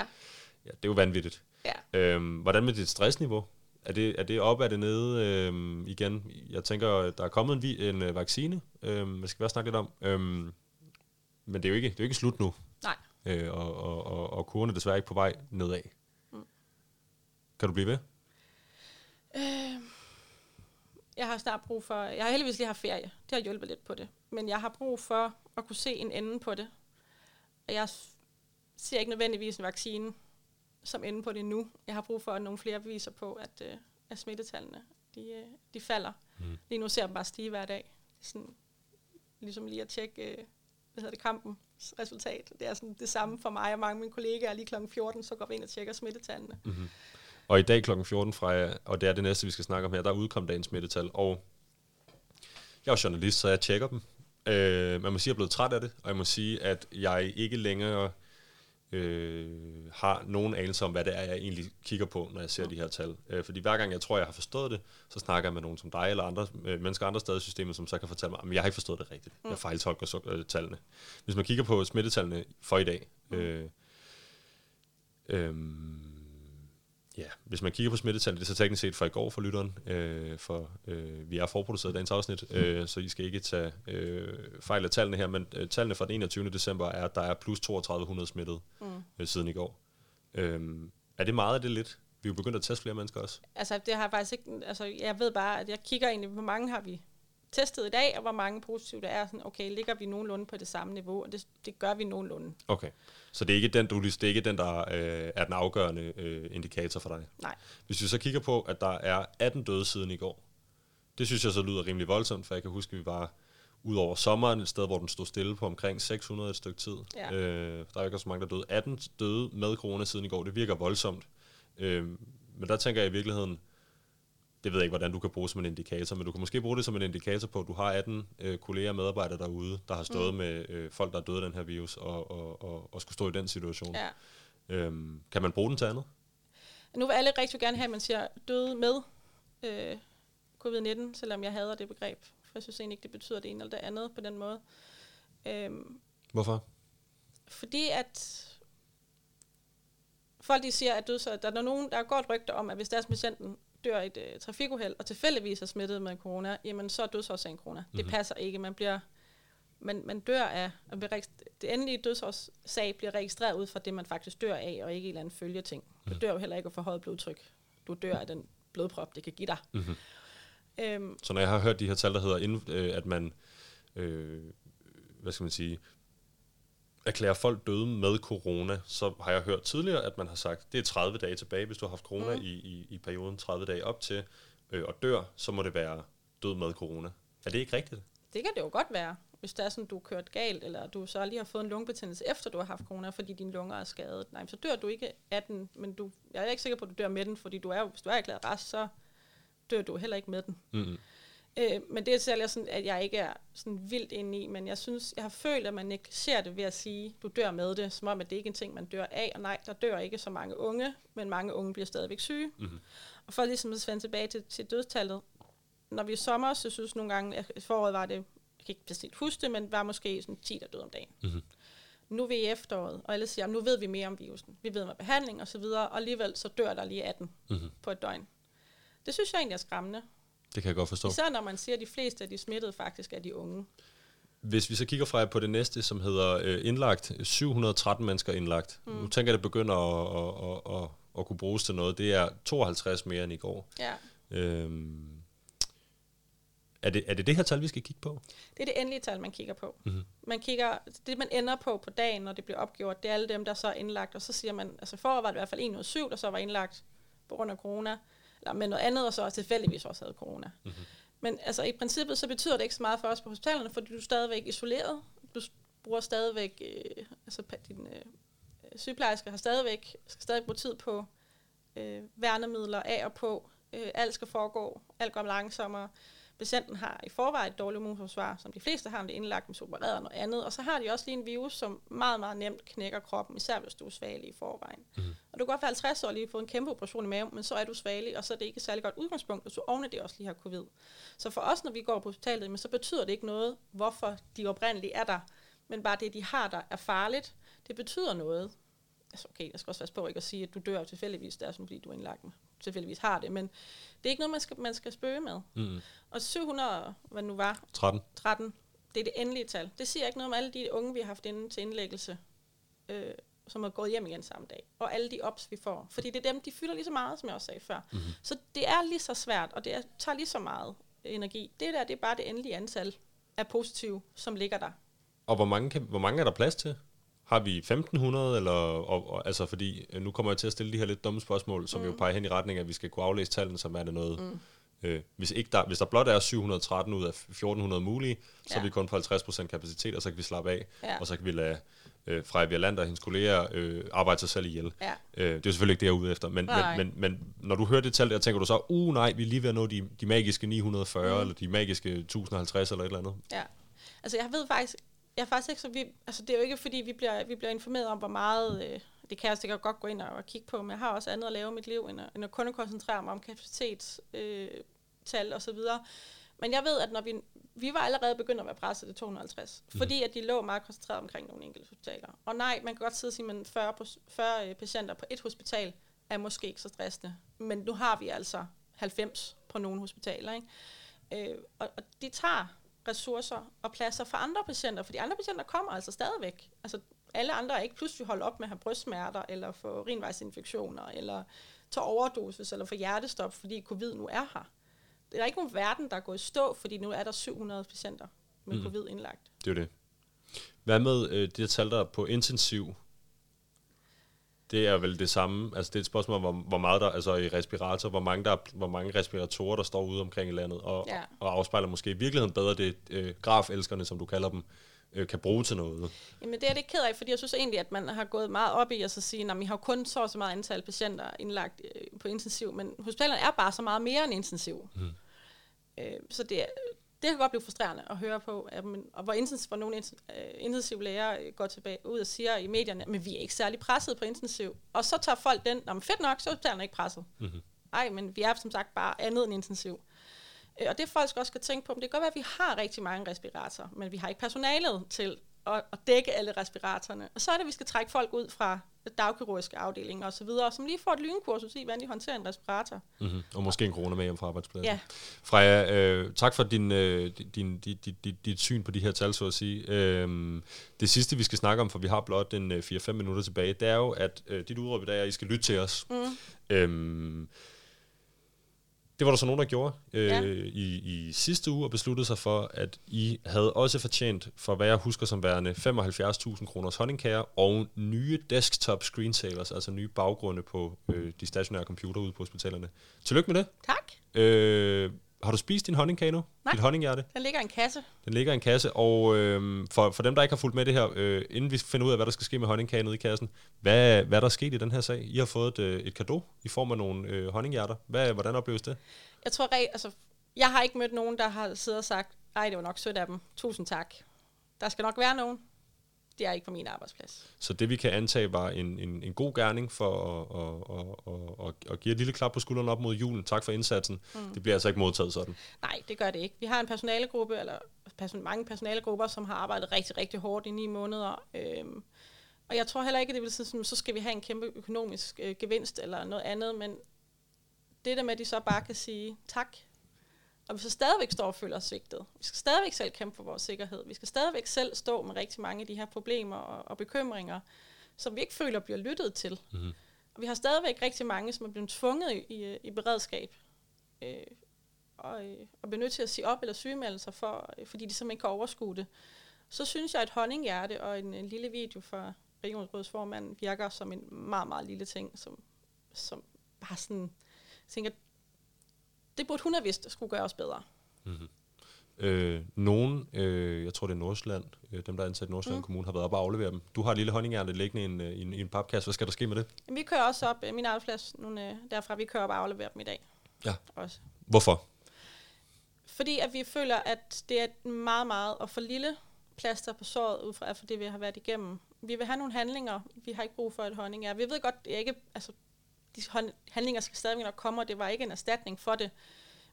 ja det er jo vanvittigt. Ja. Øhm, hvordan med dit stressniveau? Er det, er det op, er det nede øhm, igen? Jeg tænker, der er kommet en, en uh, vaccine, øhm, jeg skal bare snakke lidt om, øhm, men det er jo ikke, det er jo ikke slut nu. Nej. Øh, og, og, og, og kurven er desværre ikke på vej nedad. Mm. Kan du blive ved? Øh, jeg har snart brug for, jeg har heldigvis lige haft ferie, det har hjulpet lidt på det, men jeg har brug for at kunne se en ende på det. Og jeg ser ikke nødvendigvis en vaccine som ende på det nu. Jeg har brug for, at nogle flere beviser på, at, øh, at smittetallene de, øh, de falder. Mm. Lige nu ser jeg dem bare stige hver dag. Sådan, ligesom lige at tjekke, øh, hvad hedder det, kampens resultat. Det er sådan det samme for mig og mange af mine kollegaer. Lige kl. 14, så går vi ind og tjekker smittetallene. Mm-hmm. Og i dag kl. 14 fra, og det er det næste, vi skal snakke om her, der udkom dagens smittetal, og jeg er journalist, så jeg tjekker dem. Øh, man må sige, at jeg er blevet træt af det, og jeg må sige, at jeg ikke længere øh, har nogen anelse om, hvad det er, jeg egentlig kigger på, når jeg ser de her tal. Øh, fordi hver gang jeg tror, jeg har forstået det, så snakker jeg med nogen som dig eller andre øh, mennesker andre steder i systemet, som så kan fortælle mig, at jeg har ikke forstået det rigtigt. Jeg fejltolker så, øh, tallene. Hvis man kigger på smittetallene for i dag, øh, øh, Ja, hvis man kigger på smittetallene, det er så teknisk set fra i går for lytteren, øh, for øh, vi er forproduceret dagens afsnit, øh, så I skal ikke tage øh, fejl af tallene her, men øh, tallene fra den 21. december er, at der er plus 3200 smittet mm. øh, siden i går. Øh, er det meget, af det lidt? Vi er jo begyndt at teste flere mennesker også. Altså, det har faktisk ikke, altså, jeg ved bare, at jeg kigger egentlig, hvor mange har vi testet i dag, og hvor mange positive der er. Sådan, okay, ligger vi nogenlunde på det samme niveau, og det, det gør vi nogenlunde. Okay, så det er ikke den, du, det er ikke den der øh, er den afgørende øh, indikator for dig? Nej. Hvis vi så kigger på, at der er 18 døde siden i går, det synes jeg så lyder rimelig voldsomt, for jeg kan huske, at vi var ud over sommeren et sted, hvor den stod stille på omkring 600 et stykke tid. Ja. Øh, der er ikke så mange, der døde. 18 døde med corona siden i går. Det virker voldsomt. Øh, men der tænker jeg i virkeligheden, det ved jeg ikke, hvordan du kan bruge som en indikator, men du kan måske bruge det som en indikator på, at du har 18 øh, kolleger og medarbejdere derude, der har stået mm. med øh, folk, der er døde af den her virus, og, og, og, og skulle stå i den situation. Ja. Øhm, kan man bruge den til andet? Nu vil alle rigtig gerne have, at man siger døde med øh, covid-19, selvom jeg hader det begreb. For jeg synes egentlig ikke, det betyder det ene eller det andet på den måde. Øhm, Hvorfor? fordi at folk de siger, at dødsår, der er nogen, der er godt rygter om, at hvis deres patienten dør i et øh, trafikuheld, og tilfældigvis er smittet med corona, jamen så er dødsårsagen corona. Mm-hmm. Det passer ikke. Man bliver man, man dør af, og det endelige dødsårssag bliver registreret ud fra det, man faktisk dør af, og ikke en eller anden følgeting. Du dør jo heller ikke af forhøjet blodtryk. Du dør af den blodprop, det kan give dig. Mm-hmm. Øhm, Så når jeg har hørt de her tal, der hedder, inden, øh, at man, øh, hvad skal man sige, erklærer folk døde med corona, så har jeg hørt tidligere, at man har sagt, det er 30 dage tilbage, hvis du har haft corona mm. i, i, i perioden 30 dage op til, øh, og dør, så må det være død med corona. Er det ikke rigtigt? det kan det jo godt være, hvis det er sådan, du er kørt galt, eller du så lige har fået en lungebetændelse, efter du har haft corona, fordi dine lunger er skadet. Nej, så dør du ikke af den, men du, jeg er ikke sikker på, at du dør med den, fordi du er, hvis du er erklæret rask, så dør du heller ikke med den. Mm-hmm. Øh, men det er særligt sådan, at jeg ikke er sådan vildt inde i, men jeg synes, jeg har følt, at man ikke ser det ved at sige, du dør med det, som om, at det ikke er en ting, man dør af. Og nej, der dør ikke så mange unge, men mange unge bliver stadigvæk syge. Mm-hmm. Og for ligesom at vende tilbage til, til dødstallet, når vi er sommer, så synes nogle gange, at foråret var det, jeg kan ikke præcis huske det, men var måske sådan 10, der døde om dagen. Mm-hmm. Nu er vi i efteråret, og alle siger, nu ved vi mere om virusen. Vi ved om behandling og så videre, og alligevel så dør der lige 18 Mm-hmm. på et døgn. Det synes jeg egentlig er skræmmende. Det kan jeg godt forstå. Især når man siger, at de fleste af de smittede faktisk er de unge. Hvis vi så kigger fra på det næste, som hedder øh, indlagt, 713 mennesker indlagt. Mm. Nu tænker jeg, at det begynder at, at, at, at, at kunne bruges til noget. Det er 52 mere end i går. Ja. Øhm, er, det, er det det her tal, vi skal kigge på? Det er det endelige tal, man kigger på. Mm-hmm. Man kigger, det man ender på på dagen, når det bliver opgjort, det er alle dem, der så er indlagt, og så siger man, altså for var det i hvert fald 1 ud af 7, der så var indlagt på grund af corona, med noget andet, og så tilfældigvis også havde corona. Mm-hmm. Men altså i princippet, så betyder det ikke så meget for os på hospitalerne, fordi du er stadigvæk isoleret, du bruger stadigvæk, øh, altså din øh, sygeplejerske har stadigvæk, skal stadig bruge tid på øh, værnemidler af og på, øh, alt skal foregå, alt går langsommere, patienten har i forvejen et dårligt immunforsvar, som de fleste har, når de er indlagt med opereret og noget andet. Og så har de også lige en virus, som meget, meget nemt knækker kroppen, især hvis du er svagelig i forvejen. Mhm. Og du kan godt være 50 år og lige få en kæmpe operation i maven, men så er du svagelig, og så er det ikke et særlig godt udgangspunkt, at du oven det også lige har covid. Så for os, når vi går på hospitalet, men så betyder det ikke noget, hvorfor de oprindeligt er der, men bare det, de har der, er farligt. Det betyder noget. Altså okay, jeg skal også være på ikke at sige, at du dør tilfældigvis, det er sådan, fordi du er indlagt med tilfældigvis har det, men det er ikke noget, man skal, man skal spøge med. Mm. Og 700, hvad nu var, 13. 13, det er det endelige tal. Det siger ikke noget om alle de unge, vi har haft inde til indlæggelse, øh, som er gået hjem igen samme dag. Og alle de ops, vi får. Fordi det er dem, de fylder lige så meget, som jeg også sagde før. Mm-hmm. Så det er lige så svært, og det er, tager lige så meget energi. Det der, det er bare det endelige antal af positive, som ligger der. Og hvor mange, kan, hvor mange er der plads til? Har vi 1500, eller, og, og, altså fordi, øh, nu kommer jeg til at stille de her lidt dumme spørgsmål, som mm. jo peger hen i retning af, at vi skal kunne aflæse tallene, som er det noget, mm. øh, hvis, ikke der, hvis der blot er 713 ud af 1400 mulige, så Ja. er vi kun på 50% kapacitet, og så kan vi slappe af, Ja. og så kan vi lade øh, Freja Vialander og hendes kolleger øh, arbejde sig selv ihjel. Ja. Øh, det er jo selvfølgelig ikke det, jeg er ude efter, men, Nej. men, men, men når du hører det tal der, tænker du så, uh nej, vi er lige ved at nå de, de magiske 940, mm. eller de magiske 1050, eller et eller andet. Ja. Altså jeg ved faktisk, jeg er faktisk ikke så, vi, altså det er jo ikke fordi, vi bliver, vi bliver informeret om, hvor meget, øh, det kan jeg sikkert godt gå ind og, og kigge på, men jeg har også andet at lave i mit liv, end at, end at kun at koncentrere mig om kapacitetstal øh, tal og så videre. Men jeg ved, at når vi, vi var allerede begyndt at være presset til 250, mm. fordi at de lå meget koncentreret omkring nogle enkelte hospitaler. Og nej, man kan godt sidde og sige, at 40, pos- 40 øh, patienter på et hospital er måske ikke så stressende. Men nu har vi altså 90 på nogle hospitaler. Ikke? Øh, og, og de tager ressourcer og pladser for andre patienter, for de andre patienter kommer altså stadigvæk. Altså alle andre er ikke pludselig holdt op med at have brystsmerter, eller få urinvejsinfektioner, eller tage overdosis, eller få hjertestop, fordi covid nu er her. det er ikke nogen verden, der er gået i stå, fordi nu er der 700 patienter med mm. covid indlagt. Det er jo det. Hvad med øh, de her tal, der er på intensiv? Det er vel det samme. Altså det er et spørgsmål hvor, hvor meget der, altså i respirator, hvor mange, der, hvor mange respiratorer, der står ude omkring i landet, og, Ja. og afspejler måske i virkeligheden bedre det øh, grafelskerne, som du kalder dem, øh, kan bruge til noget. Jamen det er lidt ked af, fordi jeg synes egentlig, at man har gået meget op i at så sige, at vi har kun så og så meget antal patienter indlagt øh, på intensiv, men hospitalerne er bare så meget mere end intensiv. Mm. Øh, så det, er- det kan godt blive frustrerende at høre på, at man, og hvor, intensiv, hvor nogle øh, intensiv læger øh, går tilbage ud og siger i medierne, men vi er ikke særlig presset på intensiv. Og så tager folk den, men fedt nok, så er hospitalerne ikke presset. Mm-hmm. Nej, men vi er som sagt bare andet end intensiv. Øh, Og det folk også skal tænke på, det kan godt være, at vi har rigtig mange respiratorer, men vi har ikke personalet til at, at dække alle respiratorerne. Og så er det, at vi skal trække folk ud fra dagkirurgiske afdelinger osv., som lige får et lynkursus i, hvordan de håndterer en respirator. Mm-hmm. Og måske en corona med hjem fra arbejdspladsen. Ja. Freja, øh, tak for din, øh, din, din, din, din, dit syn på de her tal, så at sige. Øh, det sidste, vi skal snakke om, for vi har blot en øh, 4-5 minutter tilbage, det er jo, at øh, dit udråb i dag er, at I skal lytte til os. Mm. Øhm, det var der så nogen, der gjorde øh, Ja. i, i sidste uge og besluttede sig for, at I havde også fortjent, for hvad jeg husker som værende 75.000 kroners honningkager og nye desktop screensavers, altså nye baggrunde på øh, de stationære computer ude på hospitalerne. Tillykke med det. Tak. Øh, har du spist din honningkage nu? Nej. Dit honninghjerte? Der ligger en kasse. Den ligger i en kasse, og øh, for, for dem, der ikke har fulgt med det her, øh, inden vi finder ud af, hvad der skal ske med honningkagen nede i kassen, hvad, hvad der er sket i den her sag? I har fået et, øh, et kado i form af nogle øh, honninghjerter. Hvad, hvordan opleves det? Jeg tror, re- altså, jeg har ikke mødt nogen, der har siddet og sagt, ej, det var nok sødt af dem. Tusind tak. Der skal nok være nogen. Det er ikke på min arbejdsplads. Så det, vi kan antage, var en, en, en god gerning for at, at, at, at, at give et lille klap på skulderen op mod julen. Tak for indsatsen. Mm. Det bliver altså ikke modtaget sådan. Nej, det gør det ikke. Vi har en personalegruppe, eller person, mange personalegrupper, som har arbejdet rigtig, rigtig hårdt i ni måneder. Øhm, og jeg tror heller ikke, at det vil sige, sådan, så skal vi have en kæmpe økonomisk øh, gevinst eller noget andet, men det der med, at de så bare kan sige tak, og vi så stadigvæk står og føler os svigtet. Vi skal stadigvæk selv kæmpe for vores sikkerhed. Vi skal stadigvæk selv stå med rigtig mange af de her problemer og, og bekymringer, som vi ikke føler bliver lyttet til. Mhm. Og vi har stadigvæk rigtig mange, som er blevet tvunget i, i, i beredskab. Øh, og, øh, og bliver nødt til at sige op eller sygemelde sig, for, øh, fordi de simpelthen ikke kan overskue det. Så synes jeg, at honninghjerte og en, en lille video fra regionsrådsformanden virker som en meget, meget lille ting, som, som bare sådan, jeg tænker, det burde hun have vidst, skulle gøre os bedre. Øh, nogen, øh, jeg tror det er Nordsjælland, øh, dem der er ansat i Nordsjælland mm. Kommune, har været op og aflevere dem. Du har et lille honninghjerte liggende i en, øh, i, en, i en papkasse. Hvad skal der ske med det? Men vi kører også op, øh, min arbejdsplads, nogle, øh, derfra vi kører op og afleverer dem i dag. Ja. Også. Hvorfor? Fordi at vi føler, at det er et meget, meget og for lille plaster på såret, ud fra for det, vi har været igennem. Vi vil have nogle handlinger. Vi har ikke brug for et honning. Vi ved godt, det er ikke, altså, de handlinger skal stadigvæk nok komme, og det var ikke en erstatning for det.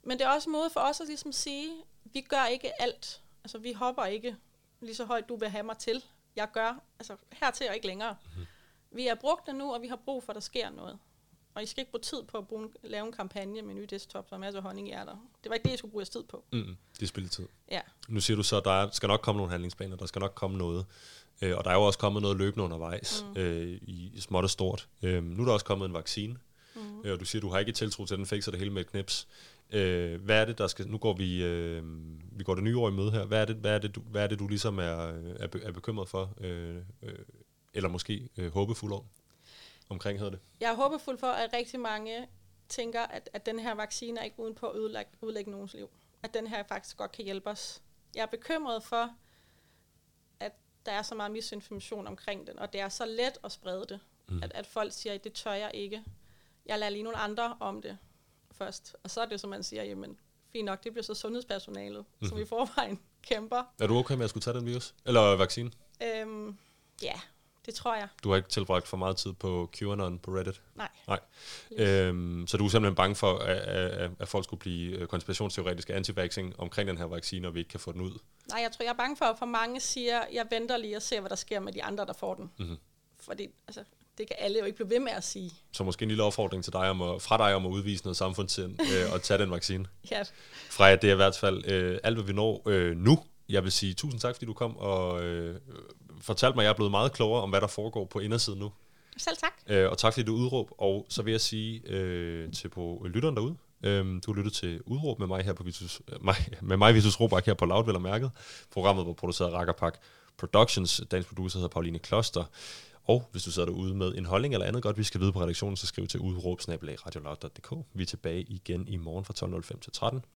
Men det er også en måde for os at ligesom sige, vi gør ikke alt. Altså, vi hopper ikke lige så højt, du vil have mig til. Jeg gør, altså hertil og ikke længere. Mm-hmm. Vi er brugt det nu, og vi har brug for, at der sker noget. Og I skal ikke bruge tid på at bruge, en- lave en kampagne med nye desktop og masser af honninghjerter. Det var ikke det, I skulle bruge tid på. Mm, det er spilletid. Ja. Nu siger du så, at der er- skal nok komme nogle handlingsplaner, der skal nok komme noget. Øh, og der er jo også kommet noget løbende undervejs, mm. øh, i småt og stort. Øh, nu er der også kommet en vaccine, mm. øh, og du siger, at du har ikke tiltro til, at den fikser det hele med et knips. Øh, hvad er det, der skal... Nu går vi, øh, vi går det nye år i møde her. Hvad er det, hvad er det, du, hvad er det, du ligesom er, er, be- er bekymret for? Øh, øh, eller måske øh, håbefuld om? Omkring hedder det. Jeg er håbefuld for, at rigtig mange tænker, at, at den her vaccine er ikke uden på at ødelægge, ødelægge nogens liv. At den her faktisk godt kan hjælpe os. Jeg er bekymret for, at der er så meget misinformation omkring den, og det er så let at sprede det. Mm. At, at folk siger, at det tør jeg ikke. Jeg lader lige nogle andre om det først. Og så er det som man siger, jamen fint nok, det bliver så sundhedspersonalet, mm-hmm. som i forvejen kæmper. Er du okay med at skulle tage den virus? Eller vaccine? Øhm, ja, det tror jeg. Du har ikke tilbragt for meget tid på QAnon på Reddit? Nej. Nej. Øhm, så du er simpelthen bange for, at, at, at folk skulle blive øh, konspirationsteoretiske anti omkring den her vaccine, og vi ikke kan få den ud? Nej, jeg tror, jeg er bange for, at for mange siger, jeg venter lige og ser, hvad der sker med de andre, der får den. Mhm. Fordi altså, det kan alle jo ikke blive ved med at sige. Så måske en lille opfordring til dig om at, fra dig om at udvise noget samfundssind øh, og tage den vaccine. Ja, Freja, det er i hvert fald øh, alt, hvad vi når øh, nu. Jeg vil sige tusind tak, fordi du kom og øh, fortalte mig, at jeg er blevet meget klogere om, hvad der foregår på indersiden nu. selv tak. Øh, og tak fordi du udråb. Og så vil jeg sige øh, til på lytteren derude, Øhm, du har lyttet til Udråb med mig her på Vitus, øh, mig, med mig, Vitus Robak her på Loud, Mærket. Programmet var produceret af Rakkerpak Productions. Dagens producer hedder Pauline Kloster. Og hvis du sidder derude med en holdning eller andet godt, vi skal vide på redaktionen, så skriv til udråb Vi er tilbage igen i morgen fra 12.05 til 13.